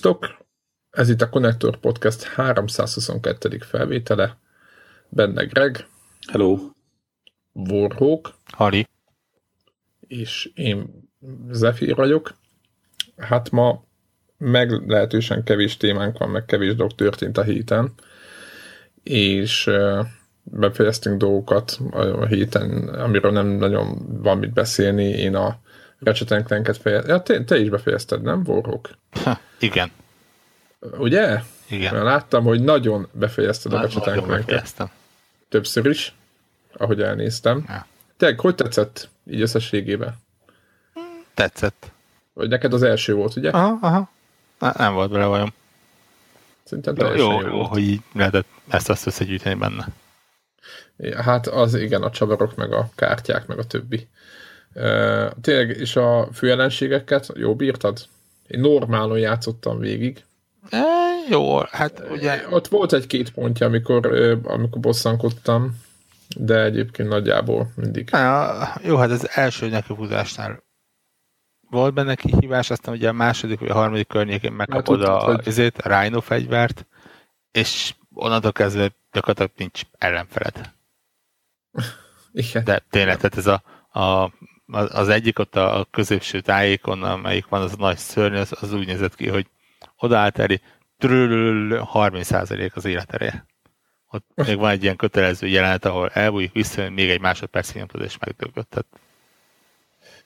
Sziasztok! Ez itt a Connector Podcast 322. felvétele. Benne Greg. Hello. Warhawk. Hari. És én Zephyr vagyok. Hát ma meglehetősen kevés témánk van, meg kevés dolog történt a héten. És befejeztünk dolgokat a héten, amiről nem nagyon van mit beszélni. Én a Ratchet Clank-et fejeztem. Ja, te, te is befejezted, nem, Warhawk? Ha, igen. Ugye? Igen. Mert láttam, hogy nagyon befejezted a Nagyon Ratchet Clank-et. befejeztem. Többször is, ahogy elnéztem. Ja. Te, hogy tetszett így összességében? Tetszett. Vagy neked az első volt, ugye? Aha, aha. Na, nem volt bele bajom. Szerintem Jó, teljesen jó, jó, jó, volt. hogy így lehetett ezt azt összegyűjteni benne. Hát az igen, a csavarok, meg a kártyák, meg a többi. Tényleg, és a főellenségeket jó bírtad? Én normálon játszottam végig. E, jó, hát ugye Ott volt egy-két pontja, amikor, amikor bosszankodtam, de egyébként nagyjából mindig. Na, jó, hát az első nekifutásnál volt benne kihívás, aztán ugye a második vagy a harmadik környékén megkapod tudtad, a, hogy- izét, a Rhino fegyvert, és onnantól kezdve gyakorlatilag nincs ellenfeled. Igen. De tényleg, tehát ez a, a, az egyik ott a, középső tájékon, amelyik van, az a nagy szörny, az, az úgy nézett ki, hogy odaállt elé, trülülül, 30% az életereje. Ott még van egy ilyen kötelező jelenet, ahol elbújik vissza, még egy másodpercig nyomtad, és megdögött. Tehát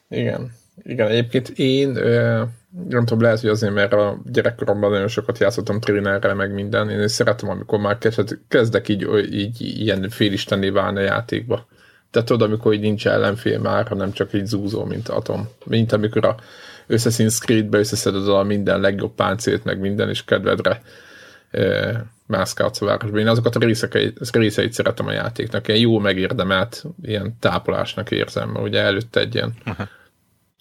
Igen. Igen, egyébként én ö, nem tudom, lehet, hogy azért, mert a gyerekkoromban nagyon sokat játszottam trénerrel, meg minden. Én szeretem, amikor már kezd, kezdek így, így ilyen félistenné válni a játékba. Tehát tudod, amikor így nincs ellenfél már, hanem csak így zúzó, mint atom. Mint amikor a Assassin's Creed-be összeszeded a minden legjobb páncélt, meg minden, és kedvedre ö, mászkálsz a városban. Én azokat a részeket, részeit szeretem a játéknak, ilyen jó megérdemelt, ilyen tápolásnak érzem, mert ugye előtte egy ilyen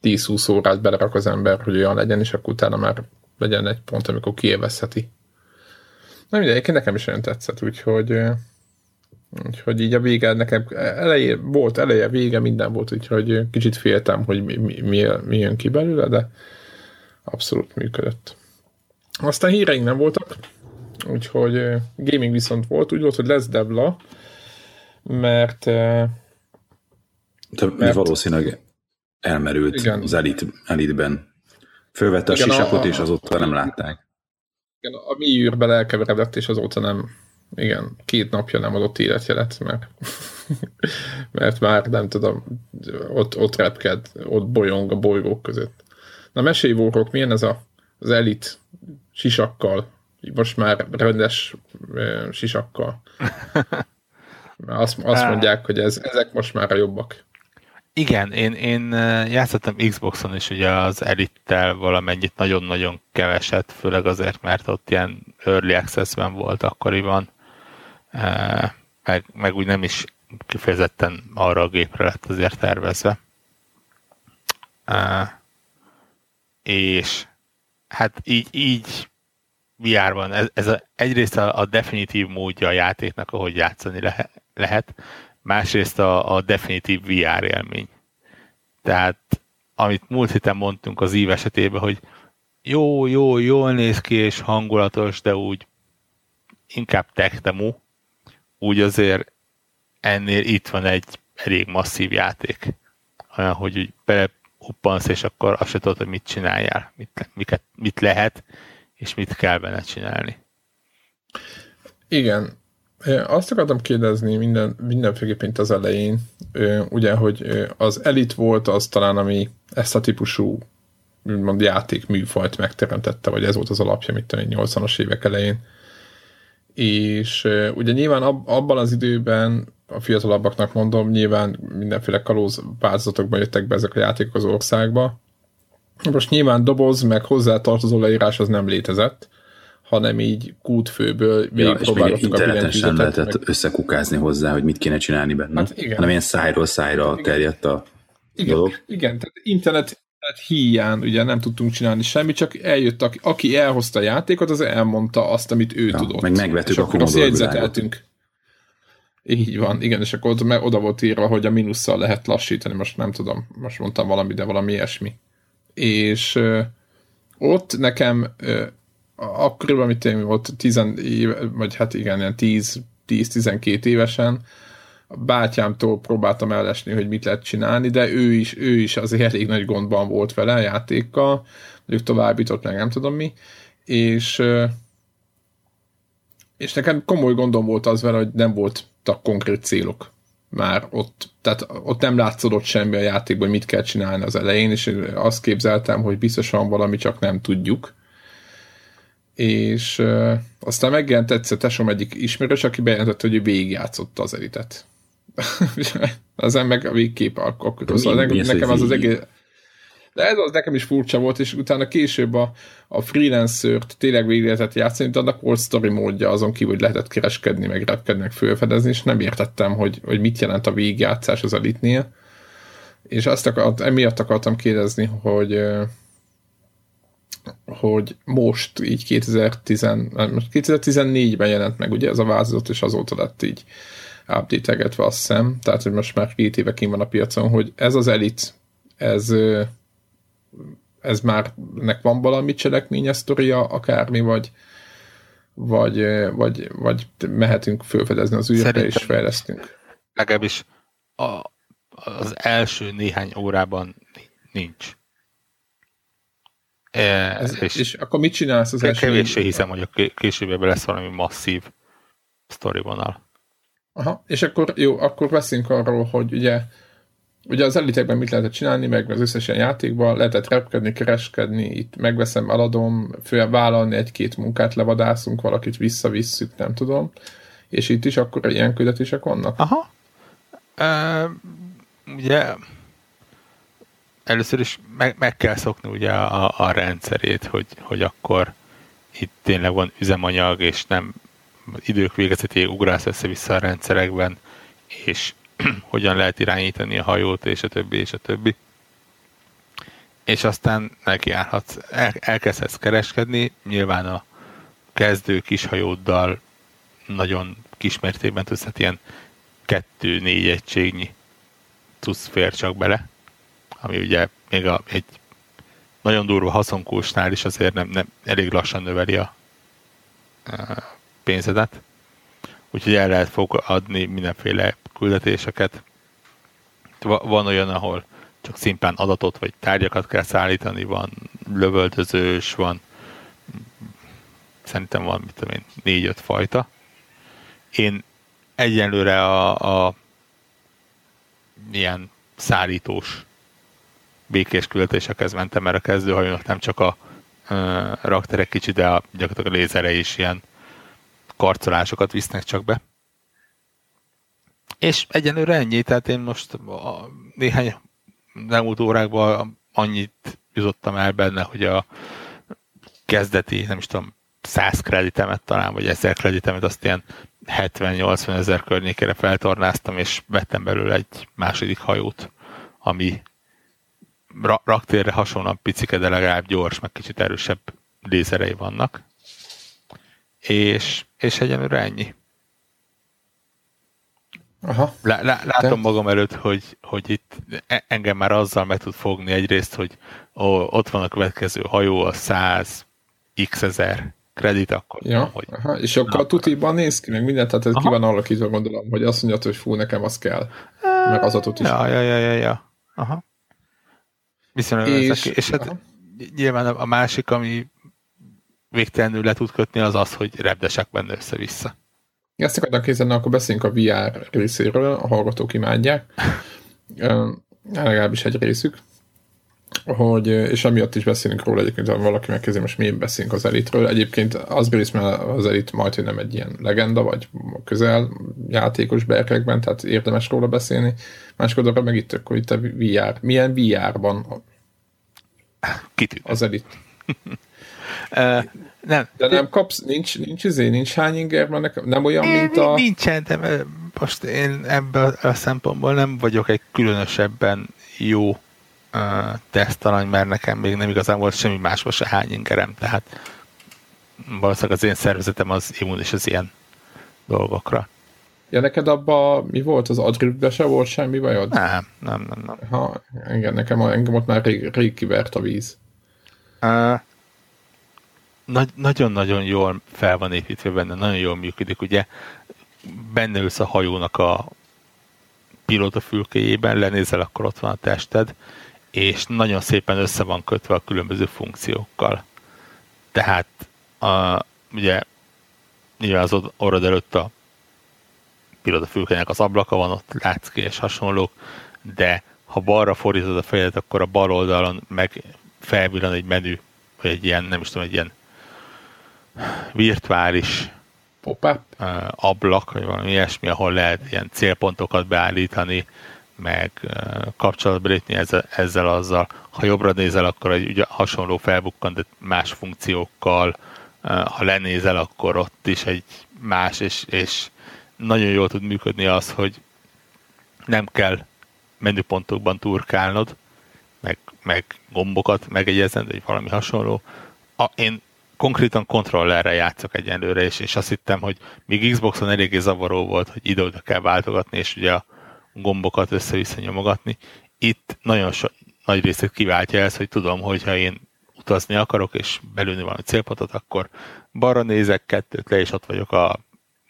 10-20 órát belerak az ember, hogy olyan legyen, és akkor utána már legyen egy pont, amikor kiélvezheti. Na mindegy, nekem is olyan tetszett, úgyhogy, úgyhogy így a vége nekem eleje, volt eleje, vége, minden volt, úgyhogy kicsit féltem, hogy mi, mi, mi, mi jön ki belőle, de abszolút működött. Aztán híreink nem voltak, úgyhogy gaming viszont volt, úgy volt, hogy lesz Debla, mert mi Mert- valószínűleg elmerült Igen. Az elit, elitben. Fölvette a Igen, a- sisakot, a- és azóta nem látták. Igen, a mi űrbe elkeveredett, és azóta nem, igen, két napja nem adott életjelet, mert, mert már nem tudom, ott, ott repked, ott bolyong a bolygók között. Na mesélj, Vórok, milyen ez a, az elit sisakkal, most már rendes sisakkal. Mert Azt, azt mondják, hogy ez, ezek most már a jobbak. Igen, én, én játszottam Xboxon is ugye az Elite-tel valamennyit, nagyon-nagyon keveset, főleg azért, mert ott ilyen Early Access-ben volt akkoriban, meg, meg úgy nem is kifejezetten arra a gépre lett azért tervezve. És hát így, így VR-ban ez, ez a, egyrészt a, a definitív módja a játéknak, ahogy játszani lehe, lehet, másrészt a, a definitív VR élmény. Tehát, amit múlt héten mondtunk az ív esetében, hogy jó, jó, jól néz ki és hangulatos, de úgy inkább tech demo, úgy azért ennél itt van egy elég masszív játék. Olyan, hogy úgy belehuppansz, és akkor azt se tudod, hogy mit csináljál, mit, miket, mit lehet, és mit kell benne csinálni. Igen. Azt akartam kérdezni minden, mindenféleképpen itt az elején, ugye, hogy az elit volt az talán, ami ezt a típusú úgymond játék műfajt megteremtette, vagy ez volt az alapja, mint a 80-as évek elején. És ugye nyilván ab, abban az időben a fiatalabbaknak mondom, nyilván mindenféle kalóz változatokban jöttek be ezek a játékok az országba. Most nyilván doboz, meg hozzátartozó leírás az nem létezett, hanem így kútfőből Ja, és még végigpróbálgattuk a interneten sem billentyűzetet, lehetett meg- összekukázni hozzá, hogy mit kéne csinálni benne. Hát igen. Hanem ilyen szájról szájra Igen. terjedt a Igen, dolog. igen, tehát internet, internet híján ugye nem tudtunk csinálni semmit, csak eljött, aki, aki elhozta a játékot, az elmondta azt, amit ő Ja, tudott. meg megvettük a akkor azt jegyzeteltünk. Így van, igen, és akkor meg oda volt írva, hogy a minusszal lehet lassítani, most nem tudom, most mondtam valami, de valami ilyesmi. És ö, ott nekem ö, akkoriban, amit én volt 10 éve, vagy hát igen, ilyen 10-12 évesen, a bátyámtól próbáltam elesni, hogy mit lehet csinálni, de ő is, ő is azért elég nagy gondban volt vele a játékkal, mondjuk továbbított meg nem tudom mi, és és nekem komoly gondom volt az vele, hogy nem voltak konkrét célok már ott, tehát ott nem látszódott semmi a játékban, hogy mit kell csinálni az elején, és azt képzeltem, hogy biztosan valami, csak nem tudjuk. És uh, aztán megjelent egyszer tesom egyik ismerős, aki bejelentette, hogy ő végigjátszotta az elitet. Ezen meg a végkép akkor. Szóval nekem az az egész de ez az nekem is furcsa volt, és utána később a, a freelancer-t tényleg végig lehetett játszani, de annak volt story módja azon kívül, hogy lehetett kereskedni, meg repkedni, meg fölfedezni, és nem értettem, hogy, hogy mit jelent a végigjátszás az elitnél. És azt akart, emiatt akartam kérdezni, hogy hogy most így 2010, 2014-ben jelent meg ugye ez a változat, és azóta lett így update azt hiszem, tehát hogy most már két éve van a piacon, hogy ez az elit, ez ez már nek van valami cselekménye, sztoria, akármi, vagy, vagy, vagy, vagy mehetünk fölfedezni az űrbe és fejlesztünk. Legalábbis a, az első néhány órában nincs. E, Ez, és, és akkor mit csinálsz az első? Kevéssé hiszem, hogy a később lesz valami masszív sztori vonal. Aha, és akkor jó, akkor beszélünk arról, hogy ugye Ugye az elitekben mit lehetett csinálni, meg az összes ilyen játékban lehetett repkedni, kereskedni, itt megveszem, eladom, föl vállalni egy-két munkát, levadászunk, valakit visszavisszük, nem tudom. És itt is akkor ilyen küldetések vannak? Aha. Uh, ugye először is meg, meg kell szokni ugye a, a rendszerét, hogy, hogy akkor itt tényleg van üzemanyag, és nem idők végezetéig ugrálsz össze-vissza a rendszerekben, és hogyan lehet irányítani a hajót, és a többi, és a többi. És aztán nekiállhatsz, el, elkezdhetsz kereskedni, nyilván a kezdő kis hajóddal nagyon kismértékben tudsz, hát ilyen kettő-négy egységnyi tudsz fér csak bele, ami ugye még a, egy nagyon durva haszonkósnál is azért nem, nem elég lassan növeli a, a pénzedet. Úgyhogy el lehet fog adni mindenféle küldetéseket. Van olyan, ahol csak szimplán adatot vagy tárgyakat kell szállítani, van lövöldözős, van szerintem van, mit tudom én, négy-öt fajta. Én egyenlőre a, a ilyen szállítós békés küldetésekhez mentem, mert a kezdőhajónak nem csak a uh, rakterek kicsi, de a, gyakorlatilag a lézere is ilyen karcolásokat visznek csak be. És egyenlőre ennyi, tehát én most a néhány elmúlt órákban annyit jutottam el benne, hogy a kezdeti, nem is tudom, 100 kreditemet talán, vagy 1000 kreditemet azt ilyen 70-80 ezer környékére feltornáztam, és vettem belőle egy második hajót, ami ra- raktérre hasonlóan picike, de legalább gyors, meg kicsit erősebb lézerei vannak. És, és egyenlőre ennyi. Aha. Lá, lá, látom Te... magam előtt, hogy, hogy itt e, engem már azzal meg tud fogni egyrészt, hogy ó, ott van a következő hajó, a 100 x ezer kredit, akkor ja, hogy... Aha, és akkor a tutiban néz ki, meg mindent, tehát ez aha. ki van alakítva, gondolom, hogy azt mondja, hogy fú, nekem az kell, meg az a tuti. Ja, ja, ja, ja, ja. Aha. Viszonylag és, és hát aha. nyilván a másik, ami végtelenül le tud kötni, az az, hogy repdesek benne össze-vissza. Ezt akartam kézzelni, akkor beszéljünk a VR részéről, a hallgatók imádják. Legalábbis egy részük. Hogy, és amiatt is beszélünk róla egyébként, ha valaki megkezdi, most mi beszélünk az elitről. Egyébként az rész, mert az elit majd, hogy nem egy ilyen legenda, vagy közel játékos berkekben, tehát érdemes róla beszélni. Máskor meg itt, akkor itt a VR. Milyen VR-ban Kitűnő. az elit? Nem. De nem kapsz, nincs, nincs izé, nincs hány inger, mert nem olyan, mint a... Nincsen, de most én ebből a szempontból nem vagyok egy különösebben jó uh, tesztalany, mert nekem még nem igazán volt semmi másból se hány ingerem, tehát valószínűleg az én szervezetem az immunis az ilyen dolgokra. Ja, neked abban mi volt? Az adribbe se volt semmi bajod? Nem, nem, nem. nem. Ha, engem, nekem, engem ott már rég, rég kivert a víz. Uh, nagyon-nagyon jól fel van építve benne, nagyon jól működik, ugye benne ülsz a hajónak a pilóta fülkéjében, lenézel, akkor ott van a tested, és nagyon szépen össze van kötve a különböző funkciókkal. Tehát a, ugye nyilván az orrod előtt a pilóta fülkének az ablaka van, ott látsz ki és hasonlók, de ha balra fordítod a fejedet, akkor a bal oldalon meg felvillan egy menü, vagy egy ilyen, nem is tudom, egy ilyen virtuális Pop-up? ablak, vagy valami ilyesmi, ahol lehet ilyen célpontokat beállítani, meg kapcsolatba lépni ezzel, ezzel azzal. Ha jobbra nézel, akkor egy ugye, hasonló felbukkan, de más funkciókkal. Ha lenézel, akkor ott is egy más, és, és nagyon jól tud működni az, hogy nem kell menüpontokban turkálnod, meg, meg gombokat megegyezni, vagy valami hasonló. A, én konkrétan kontrollerre játszok egyenlőre, és, és azt hittem, hogy még Xboxon eléggé zavaró volt, hogy ide-oda kell váltogatni, és ugye a gombokat össze-vissza nyomogatni. Itt nagyon so, nagy részét kiváltja ez, hogy tudom, hogy ha én utazni akarok, és belülni valami célpontot, akkor balra nézek kettőt le, és ott vagyok a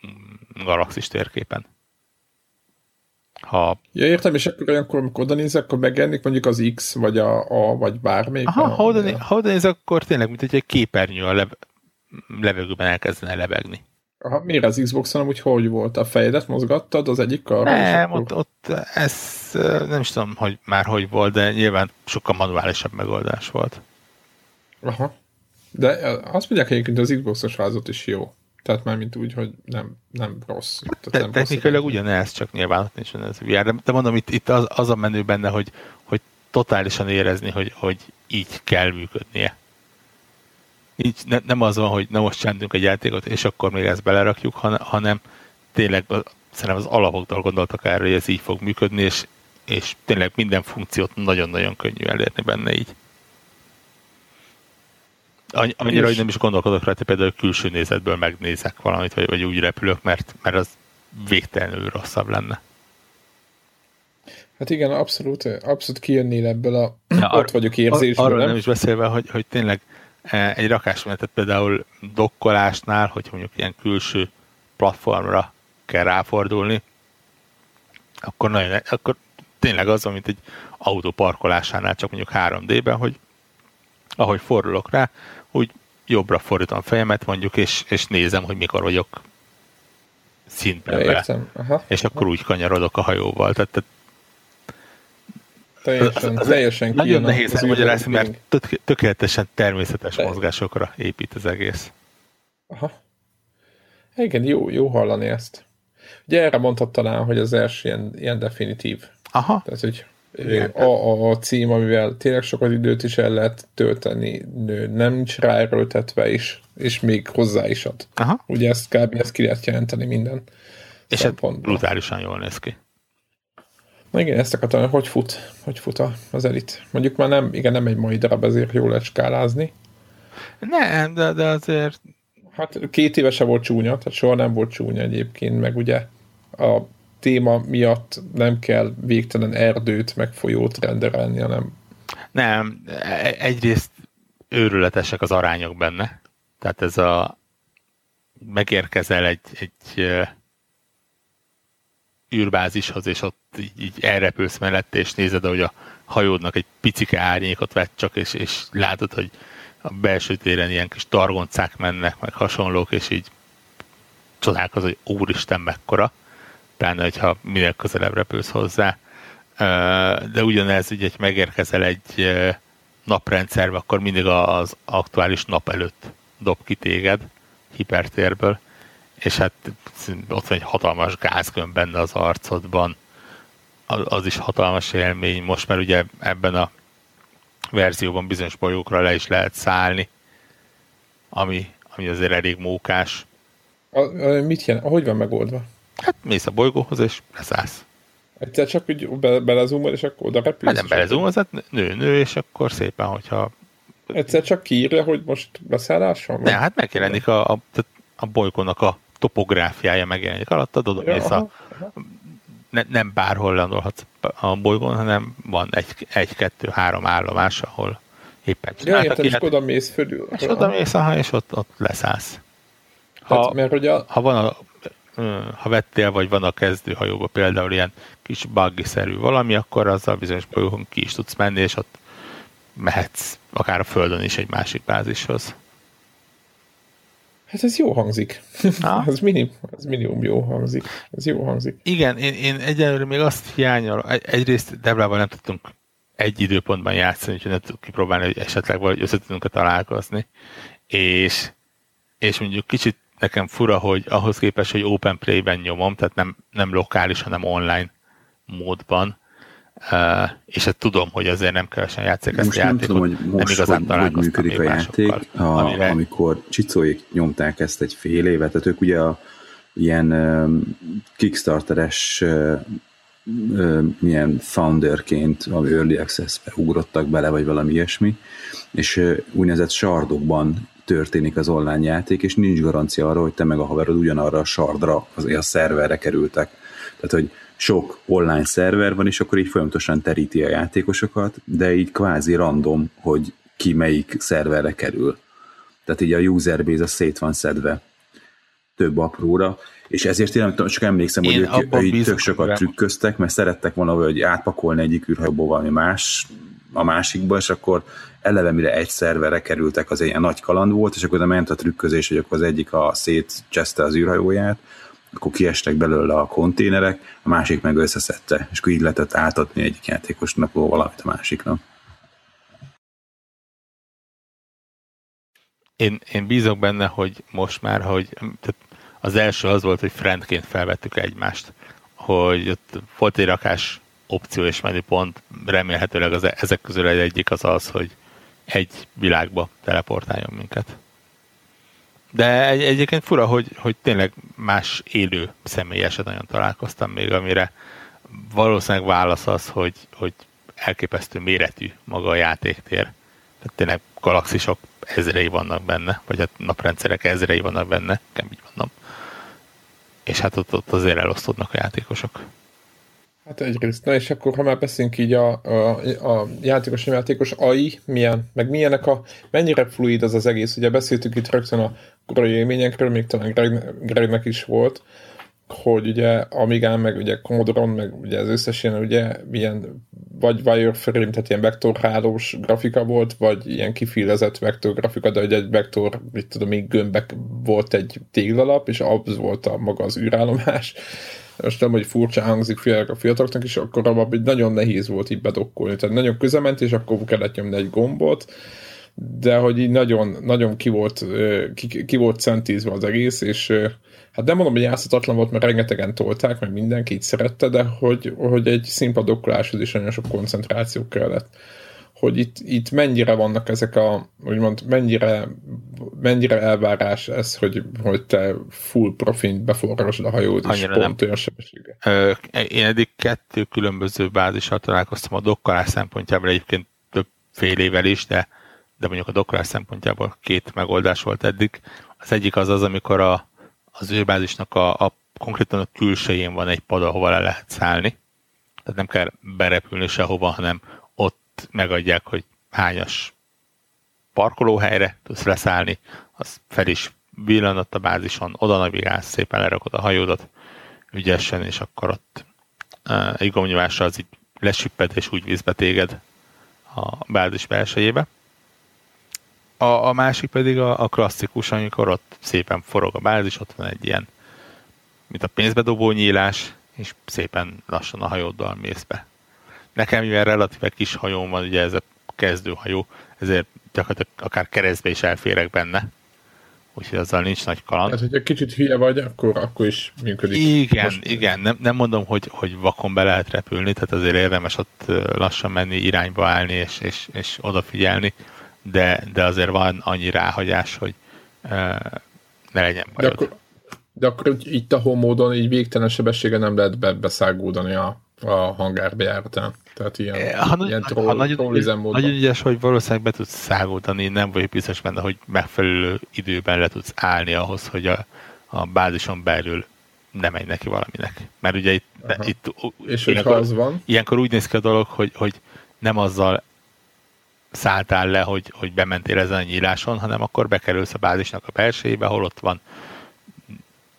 mm, galaxis térképen. Ha... Ja, értem, és akkor olyankor, amikor oda nézek, akkor megjelenik mondjuk az X, vagy a, a vagy bármelyik. Aha, a, ha, oda, ha oda nézek, akkor tényleg, mint egy képernyő a lev... levegőben elkezdene lebegni. Aha, miért az Xbox-on amúgy hogy volt? A fejedet mozgattad az egyik karra? Nem, ott, ott ez nem is tudom, hogy már hogy volt, de nyilván sokkal manuálisabb megoldás volt. Aha. De azt mondják egyébként, az Xbox-os változat is jó. Tehát már mint úgy, hogy nem, nem rossz. Tehát de, nem technikailag ugyanez, csak nyilván ott nincs ez VR. De, de mondom, itt, itt az, az a menő benne, hogy, hogy totálisan érezni, hogy, hogy így kell működnie. Így ne, nem az van, hogy na most csendünk egy játékot, és akkor még ezt belerakjuk, hanem tényleg szerintem az alapoktól gondoltak erre, hogy ez így fog működni, és, és tényleg minden funkciót nagyon-nagyon könnyű elérni benne így. Annyira, hogy nem is gondolkodok rá, hogy például külső nézetből megnézek valamit, vagy, vagy úgy repülök, mert, mert az végtelenül rosszabb lenne. Hát igen, abszolút, abszolút kijönnél ebből a ja, ar- ott vagyok érzésből. Arról nem? nem is beszélve, hogy, hogy tényleg e, egy rakásmenetet például dokkolásnál, hogy mondjuk ilyen külső platformra kell ráfordulni, akkor, nagyon, akkor tényleg az, mint egy autó parkolásánál, csak mondjuk 3D-ben, hogy ahogy fordulok rá, úgy jobbra fordítom a fejemet mondjuk, és, és nézem, hogy mikor vagyok szintben ja, vele. Aha. És akkor úgy kanyarodok a hajóval. Tehát, tehát Teljesen, az, az teljesen Nagyon nehéz elmagyarázni, mert tökéletesen természetes De. mozgásokra épít az egész. Aha. Igen, jó, jó hallani ezt. Ugye erre mondtad talán, hogy az első ilyen, ilyen definitív. Aha. Tehát, hogy a, a, a cím, amivel tényleg sokat időt is el lehet tölteni, nem nincs ráerőltetve is, és még hozzá is ad. Aha. Ugye ezt kb. ezt ki lehet jelenteni minden És ez brutálisan jól néz ki. Na igen, ezt akartam, hogy fut, hogy fut az elit. Mondjuk már nem, igen, nem egy mai darab, ezért jól lehet skálázni. Nem, de, de azért... Hát két évese volt csúnya, tehát soha nem volt csúnya egyébként, meg ugye a téma miatt nem kell végtelen erdőt, meg folyót renderelni, hanem... Nem, e, egyrészt őrületesek az arányok benne. Tehát ez a megérkezel egy, egy űrbázishoz, és ott így, elrepülsz mellett, és nézed, hogy a hajódnak egy picike árnyékot vett csak, és, és látod, hogy a belső téren ilyen kis targoncák mennek, meg hasonlók, és így csodálkozol, hogy úristen mekkora pláne, hogyha minél közelebb repülsz hozzá. De ugyanez, ugye, hogy megérkezel egy naprendszerbe, akkor mindig az aktuális nap előtt dob ki téged hipertérből, és hát ott van egy hatalmas gázgömb benne az arcodban, az is hatalmas élmény. Most már ugye ebben a verzióban bizonyos bolyókra le is lehet szállni, ami, ami azért elég mókás. A, mit jelent? Hogy van megoldva? Hát mész a bolygóhoz, és leszállsz. Egyszer csak úgy be, belezumol, és akkor oda repülsz? Hát nem belezumol, hát nő, nő, és akkor szépen, hogyha... Egyszer csak kiírja, hogy most beszállás van? Ne, hát megjelenik a, a, a bolygónak a topográfiája megjelenik alatt, oda ja, mész a, ne, nem bárhol landolhatsz a bolygón, hanem van egy, egy, kettő, három állomás, ahol éppen Ja, csináltak érted, és ilyet, oda mész fölül. és oda mész, aha, és ott, ott leszállsz. Ha, hát, mert hogy a, ha van a, ha vettél, vagy van a kezdőhajóba például ilyen kis buggy-szerű valami, akkor azzal bizonyos folyókon ki is tudsz menni, és ott mehetsz akár a földön is egy másik bázishoz. hát ez jó hangzik. Ez, minim, ez minimum jó hangzik. Ez jó hangzik. Igen, én, én egyelőre még azt hiányol, egy- egyrészt Debrával nem tudtunk egy időpontban játszani, úgyhogy nem tudtuk kipróbálni, hogy esetleg valahogy össze tudunk találkozni. És, és mondjuk kicsit nekem fura, hogy ahhoz képest, hogy Open Play-ben nyomom, tehát nem, nem lokális, hanem online módban, Uh, és hát tudom, hogy azért nem kevesen játszik ezt Most a nem játékot. tudom, hogy most igazán hogy, hogy működik a játék, a, amire- amikor csicóik nyomták ezt egy fél évet, tehát ők ugye a ilyen um, Kickstarteres uh, milyen founderként, ami Early Access-be ugrottak bele, vagy valami ilyesmi, és uh, úgynevezett sardokban történik az online játék, és nincs garancia arra, hogy te meg a haverod ugyanarra a sardra, az a szerverre kerültek. Tehát, hogy sok online szerver van, és akkor így folyamatosan teríti a játékosokat, de így kvázi random, hogy ki melyik szerverre kerül. Tehát így a user base az szét van szedve több apróra, és ezért én nem csak emlékszem, hogy Én ők, abban ők bízok, tök sokat hogy- trükköztek, mert szerettek volna, hogy átpakolni egyik űrhajóból valami más a másikba, és akkor eleve mire egy szerverre kerültek, az ilyen nagy kaland volt, és akkor oda ment a trükközés, hogy akkor az egyik a szétcseszte az űrhajóját, akkor kiestek belőle a konténerek, a másik meg összeszedte, és akkor így lehetett átadni egyik játékosnak valamit a másiknak. én, én bízok benne, hogy most már, hogy tehát az első az volt, hogy friendként felvettük egymást, hogy ott volt egy rakás opció és menüpont, remélhetőleg az, ezek közül egy egyik az az, hogy egy világba teleportáljon minket. De egy, egyébként fura, hogy, hogy tényleg más élő személyeset nagyon találkoztam még, amire valószínűleg válasz az, hogy, hogy elképesztő méretű maga a játéktér. Tehát tényleg galaxisok ezrei vannak benne, vagy hát naprendszerek ezrei vannak benne, nem így mondom. És hát ott, ott azért elosztódnak a játékosok. Hát egyrészt, na és akkor, ha már beszélünk így a, a, a játékos, játékos AI, milyen, meg milyenek a, mennyire fluid az az egész, ugye beszéltük itt rögtön a korai élményekről, még talán Greg, Gregnek is volt, hogy ugye Amigán, meg ugye Commodore-on, meg ugye az összes ilyen, ugye ilyen vagy wireframe, tehát ilyen vektorhálós grafika volt, vagy ilyen kifilezett vektor grafika, de hogy egy vektor, mit tudom, még gömbek volt egy téglalap, és az volt a maga az űrállomás. Most nem, hogy furcsa hangzik főleg a fiataloknak is, akkor abban így nagyon nehéz volt így bedokkolni. Tehát nagyon közement, és akkor kellett nyomni egy gombot, de hogy így nagyon, nagyon ki volt, ki, ki volt centízve az egész, és hát nem mondom, hogy játszhatatlan volt, mert rengetegen tolták, meg mindenki így szerette, de hogy, hogy egy színpad dokkoláshoz is nagyon sok koncentráció kellett. Hogy itt, itt mennyire vannak ezek a, úgymond, mennyire, mennyire elvárás ez, hogy, hogy te full profint beforrasd a hajód, és Annyira pont nem. olyan sebességgel. Én eddig kettő különböző bázissal találkoztam a dokkolás szempontjából egyébként több fél évvel is, de, de mondjuk a dokkolás szempontjából két megoldás volt eddig. Az egyik az az, amikor a, az űrbázisnak a, a konkrétan a külsején van egy pad, ahova le lehet szállni. Tehát nem kell berepülni sehova, hanem megadják, hogy hányas parkolóhelyre tudsz leszállni, az fel is villanott a bázison, oda navigálsz, szépen lerakod a hajódat, ügyesen, és akkor ott uh, egy gomnyomással az így lesüpped, és úgy vízbe téged a bázis belsejébe. A, a másik pedig a, a klasszikus, amikor ott szépen forog a bázis, ott van egy ilyen, mint a pénzbedobó nyílás, és szépen lassan a hajóddal mész be. Nekem, mivel relatíve kis hajóm van, ugye ez a kezdőhajó, ezért gyakorlatilag akár keresztbe is elférek benne, úgyhogy azzal nincs nagy kaland. Tehát, hogyha kicsit hülye vagy, akkor, akkor is működik. Igen, Most- igen, nem, nem mondom, hogy, hogy vakon be lehet repülni, tehát azért érdemes ott lassan menni, irányba állni és, és, és odafigyelni, de, de azért van annyi ráhagyás, hogy uh, ne legyen De bajod. akkor, de akkor így, így tahó módon így végtelen sebessége nem lehet be, beszágódani a, a hangárbejáratán. Tehát ilyen, Ha, nagy, ilyen ha troll, nagyon, trollizem módon. nagyon ügyes, hogy valószínűleg be tudsz szágódani, nem vagyok biztos benne, hogy megfelelő időben le tudsz állni ahhoz, hogy a, a bázison belül nem menj neki valaminek. Mert ugye itt, de, itt És ilyenkor, az van, ilyenkor úgy néz ki a dolog, hogy, hogy nem azzal szálltál le, hogy, hogy bementél ezen a nyíláson, hanem akkor bekerülsz a bázisnak a belsejébe, ahol ott van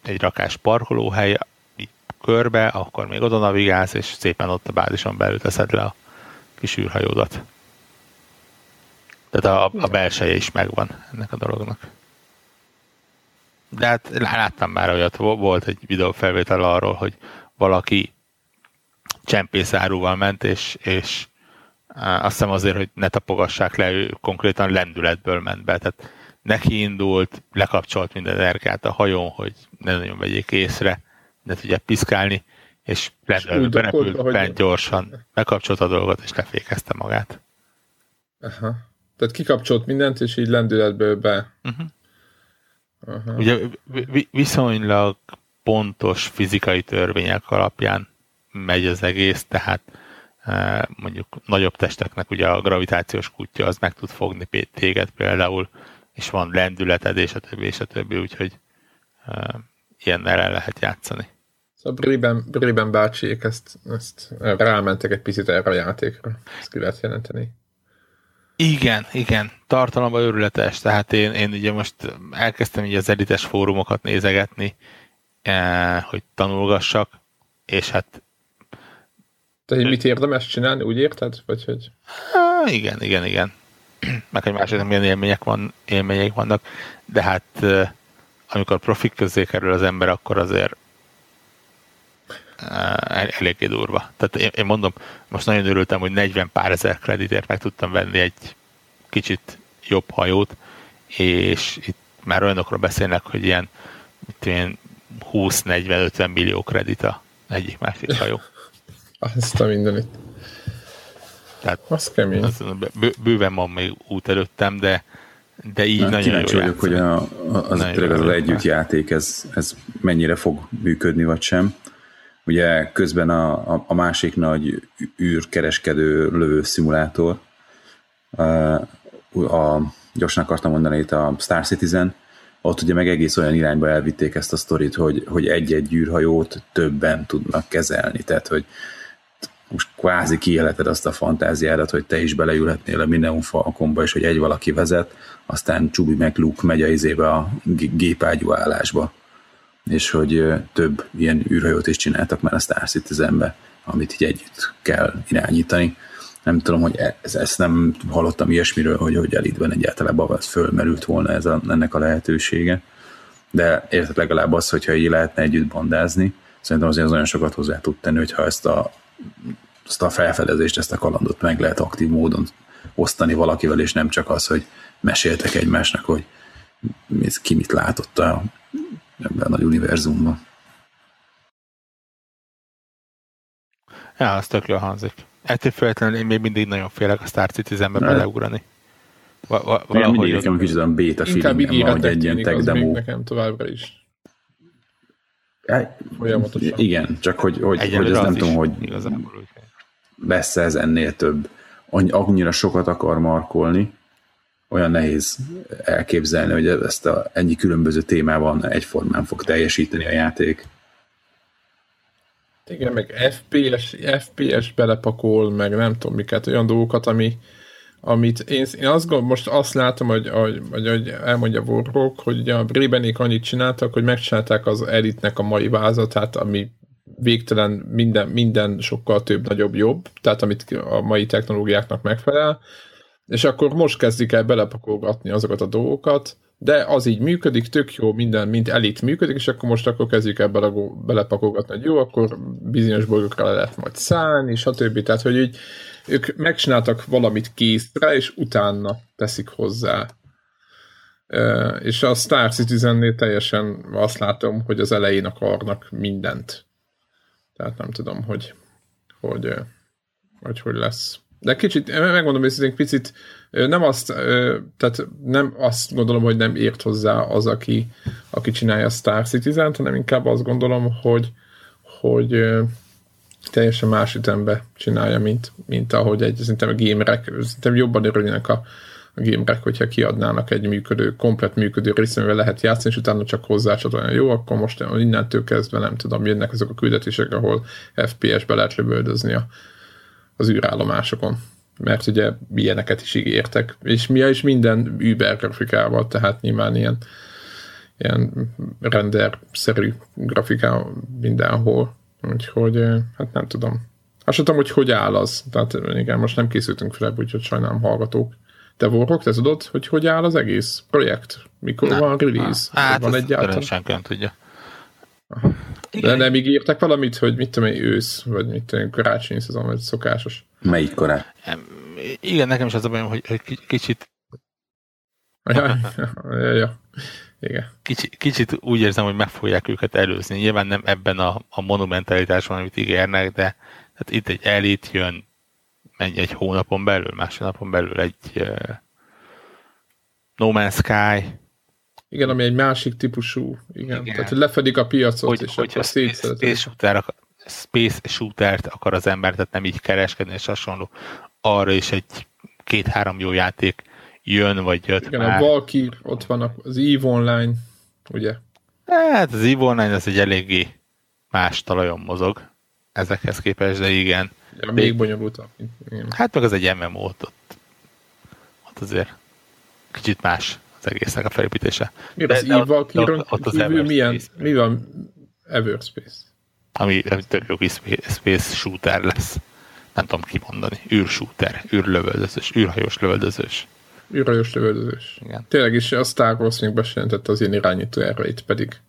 egy rakás parkolóhely, körbe, akkor még oda navigálsz, és szépen ott a bázison belül teszed le a kis űrhajódat. Tehát a, a belseje is megvan ennek a dolognak. De hát láttam már olyat, volt egy videófelvétel arról, hogy valaki csempészáruval ment, és, és azt hiszem azért, hogy ne tapogassák le, ő konkrétan lendületből ment be. Tehát neki indult, lekapcsolt minden energiát a hajón, hogy ne nagyon vegyék észre, ne tudja piszkálni, és berepült bent gyorsan, bekapcsolt a dolgot, és lefékezte magát. Aha. Tehát kikapcsolt mindent, és így lendületből be. Uh-huh. Aha. Ugye viszonylag pontos fizikai törvények alapján megy az egész, tehát e, mondjuk nagyobb testeknek ugye a gravitációs kutya az meg tud fogni téged például, és van lendületed, és a többi, és a többi, úgyhogy uh, ilyennel el lehet játszani. Szóval Briben, Briben bácsiék ezt, ezt rámentek egy picit erre a játékra. Ezt ki lehet jelenteni. Igen, igen, tartalomba őrületes, tehát én, én ugye most elkezdtem így az edites fórumokat nézegetni, eh, hogy tanulgassak, és hát te hogy mit érdemes csinálni, úgy érted? Vagy hogy... Há, igen, igen, igen. Meg hogy másik milyen élmények, van, élmények vannak, de hát eh, amikor profik közé kerül az ember, akkor azért uh, eléggé durva. Tehát én, én mondom, most nagyon örültem, hogy 40 pár ezer kreditért meg tudtam venni egy kicsit jobb hajót, és itt már olyanokról beszélnek, hogy ilyen, ilyen 20-40-50 millió kredita egyik másik hajó. Azt a mindenit. Tehát az kemény. Az, bőven van még út előttem, de, de így Na, nagyon kíváncsi vagyok, hogy a, a, az, az, az együttjáték, ez, ez mennyire fog működni, vagy sem. Ugye közben a, a, a másik nagy űrkereskedő lövő szimulátor, a, a, gyorsan akartam mondani itt a Star Citizen, ott ugye meg egész olyan irányba elvitték ezt a sztorit, hogy, hogy egy-egy űrhajót többen tudnak kezelni, tehát hogy most kvázi kiéleted azt a fantáziádat, hogy te is beleülhetnél a Mineum Falconba, és hogy egy valaki vezet, aztán Csubi meg Luke megy a izébe a gépágyú állásba és hogy több ilyen űrhajót is csináltak már a Star Citizenbe, amit így együtt kell irányítani. Nem tudom, hogy e- ez, ezt nem hallottam ilyesmiről, hogy, hogy elitben egyáltalán az fölmerült volna ez a, ennek a lehetősége. De érted legalább az, hogyha így lehetne együtt bandázni, szerintem azért az nagyon sokat hozzá tud tenni, hogyha ezt a, ezt a felfedezést, ezt a kalandot meg lehet aktív módon osztani valakivel, és nem csak az, hogy meséltek egymásnak, hogy ki mit látott a ebben a nagy univerzumban. Ja, az tök jól hangzik. Ettől függetlenül én még mindig nagyon félek a Star Citizenbe ne. beleugrani. Va- va- valahogy mindig nekem kicsit olyan béta feelingem van, hogy egy ilyen tech demo. nekem továbbra is. Folyamatosan. Igen, csak hogy, hogy, hogy ez nem tudom, hogy lesz ez ennél több. Annyira sokat akar markolni, olyan nehéz elképzelni, hogy ezt a, ennyi különböző témában egyformán fog teljesíteni a játék. Igen, meg FPS, FPS belepakol, meg nem tudom miket, olyan dolgokat, ami, amit én, én azt gondolom, most azt látom, hogy, hogy, hogy, elmondja Warrock, hogy a Brébenék annyit csináltak, hogy megcsinálták az Elitnek a mai vázatát, ami végtelen minden, minden sokkal több, nagyobb, jobb, tehát amit a mai technológiáknak megfelel, és akkor most kezdik el belepakolgatni azokat a dolgokat, de az így működik, tök jó, minden, mint elit működik, és akkor most akkor kezdjük el bele, belepakolgatni, hogy jó, akkor bizonyos bolygókra le lehet majd szállni, stb. Tehát, hogy így ők megcsináltak valamit készre, és utána teszik hozzá. És a Star Citizen-nél teljesen azt látom, hogy az elején akarnak mindent. Tehát nem tudom, hogy hogy, hogy, hogy lesz. De kicsit, megmondom őszintén, picit nem azt, tehát nem azt gondolom, hogy nem ért hozzá az, aki, aki csinálja a Star Citizen-t, hanem inkább azt gondolom, hogy, hogy teljesen más ütembe csinálja, mint, mint ahogy egy, szerintem a gamerek, szerintem jobban örülnének a, a gamerek, hogyha kiadnának egy működő, komplet működő részt, amivel lehet játszani, és utána csak hozzácsatolni. Jó, akkor most innentől kezdve nem tudom, jönnek azok a küldetések, ahol FPS-be lehet lövöldözni a, az űrállomásokon. mert ugye ilyeneket is ígértek, és mi is minden Uber grafikával, tehát nyilván ilyen, ilyen render-szerű grafikával mindenhol, úgyhogy hát nem tudom. Azt tudom, hogy hogy áll az, tehát igen, most nem készültünk fel, úgyhogy sajnálom hallgatók. Te Warhawk, te tudod, hogy hogy áll az egész projekt? Mikor nem. van release? Hát, van egyáltalán? senki nem tudja. Aha. De nem ígértek valamit, hogy mit tudom én, ősz, vagy mit tudom én, karácsonyi szezon, vagy szokásos? Melyik korán? Igen, nekem is az a bajom, hogy, hogy kicsit... Ja, ja, ja. Igen. Kicsit, kicsit úgy érzem, hogy meg fogják őket előzni. Nyilván nem ebben a, a monumentalitásban, amit ígérnek, de hát itt egy elit jön egy, egy hónapon belül, másfél napon belül egy uh, No Man's Sky, igen, ami egy másik típusú, igen. igen. Tehát, hogy lefedik a piacot, hogy, és hogy akkor szétszeretik. Space, shooter, space shootert akar az ember, tehát nem így kereskedni, és hasonló. Arra is egy két-három jó játék jön, vagy jött Igen, már. a Valkyr, ott van az EVE Online, ugye? Hát az EVE Online az egy eléggé más talajon mozog ezekhez képest, de igen. Ja, még bonyolultabb. Hát meg az egy MMO ott, ott, ott azért kicsit más az egésznek a felépítése. Mi az Eve ott, ott az kívül milyen, mi van Everspace? Ami, ami tök jó space shooter lesz. Nem tudom kimondani. űrshooter, űrlövöldözős, űrhajós lövöldözős. Űrhajós lövöldözős. Igen. Tényleg is a Star Wars még bejelentette az ilyen irányító erőit, pedig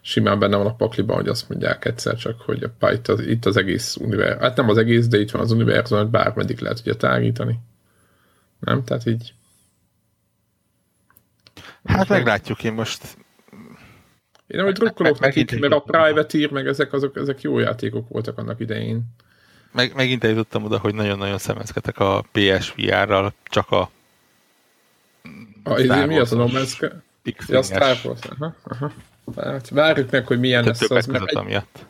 simán benne van a pakliban, hogy azt mondják egyszer csak, hogy a itt az, itt az egész univerzum. Hát nem az egész, de itt van az univerzum, hogy bármeddig lehet ugye tágítani. Nem? Tehát így Hát meglátjuk, én most... Én ahogy drukkolok nekik, mert a Privateer, meg ezek, azok, ezek jó játékok voltak annak idején. Meg, megint eljutottam oda, hogy nagyon-nagyon szemezgetek a PSVR-ral, csak a... A, ez mi az a No Man's Sky? Ja, Star Wars. Aha, aha. Hát, várjuk meg, hogy milyen lesz az. Mert egy... Amiatt.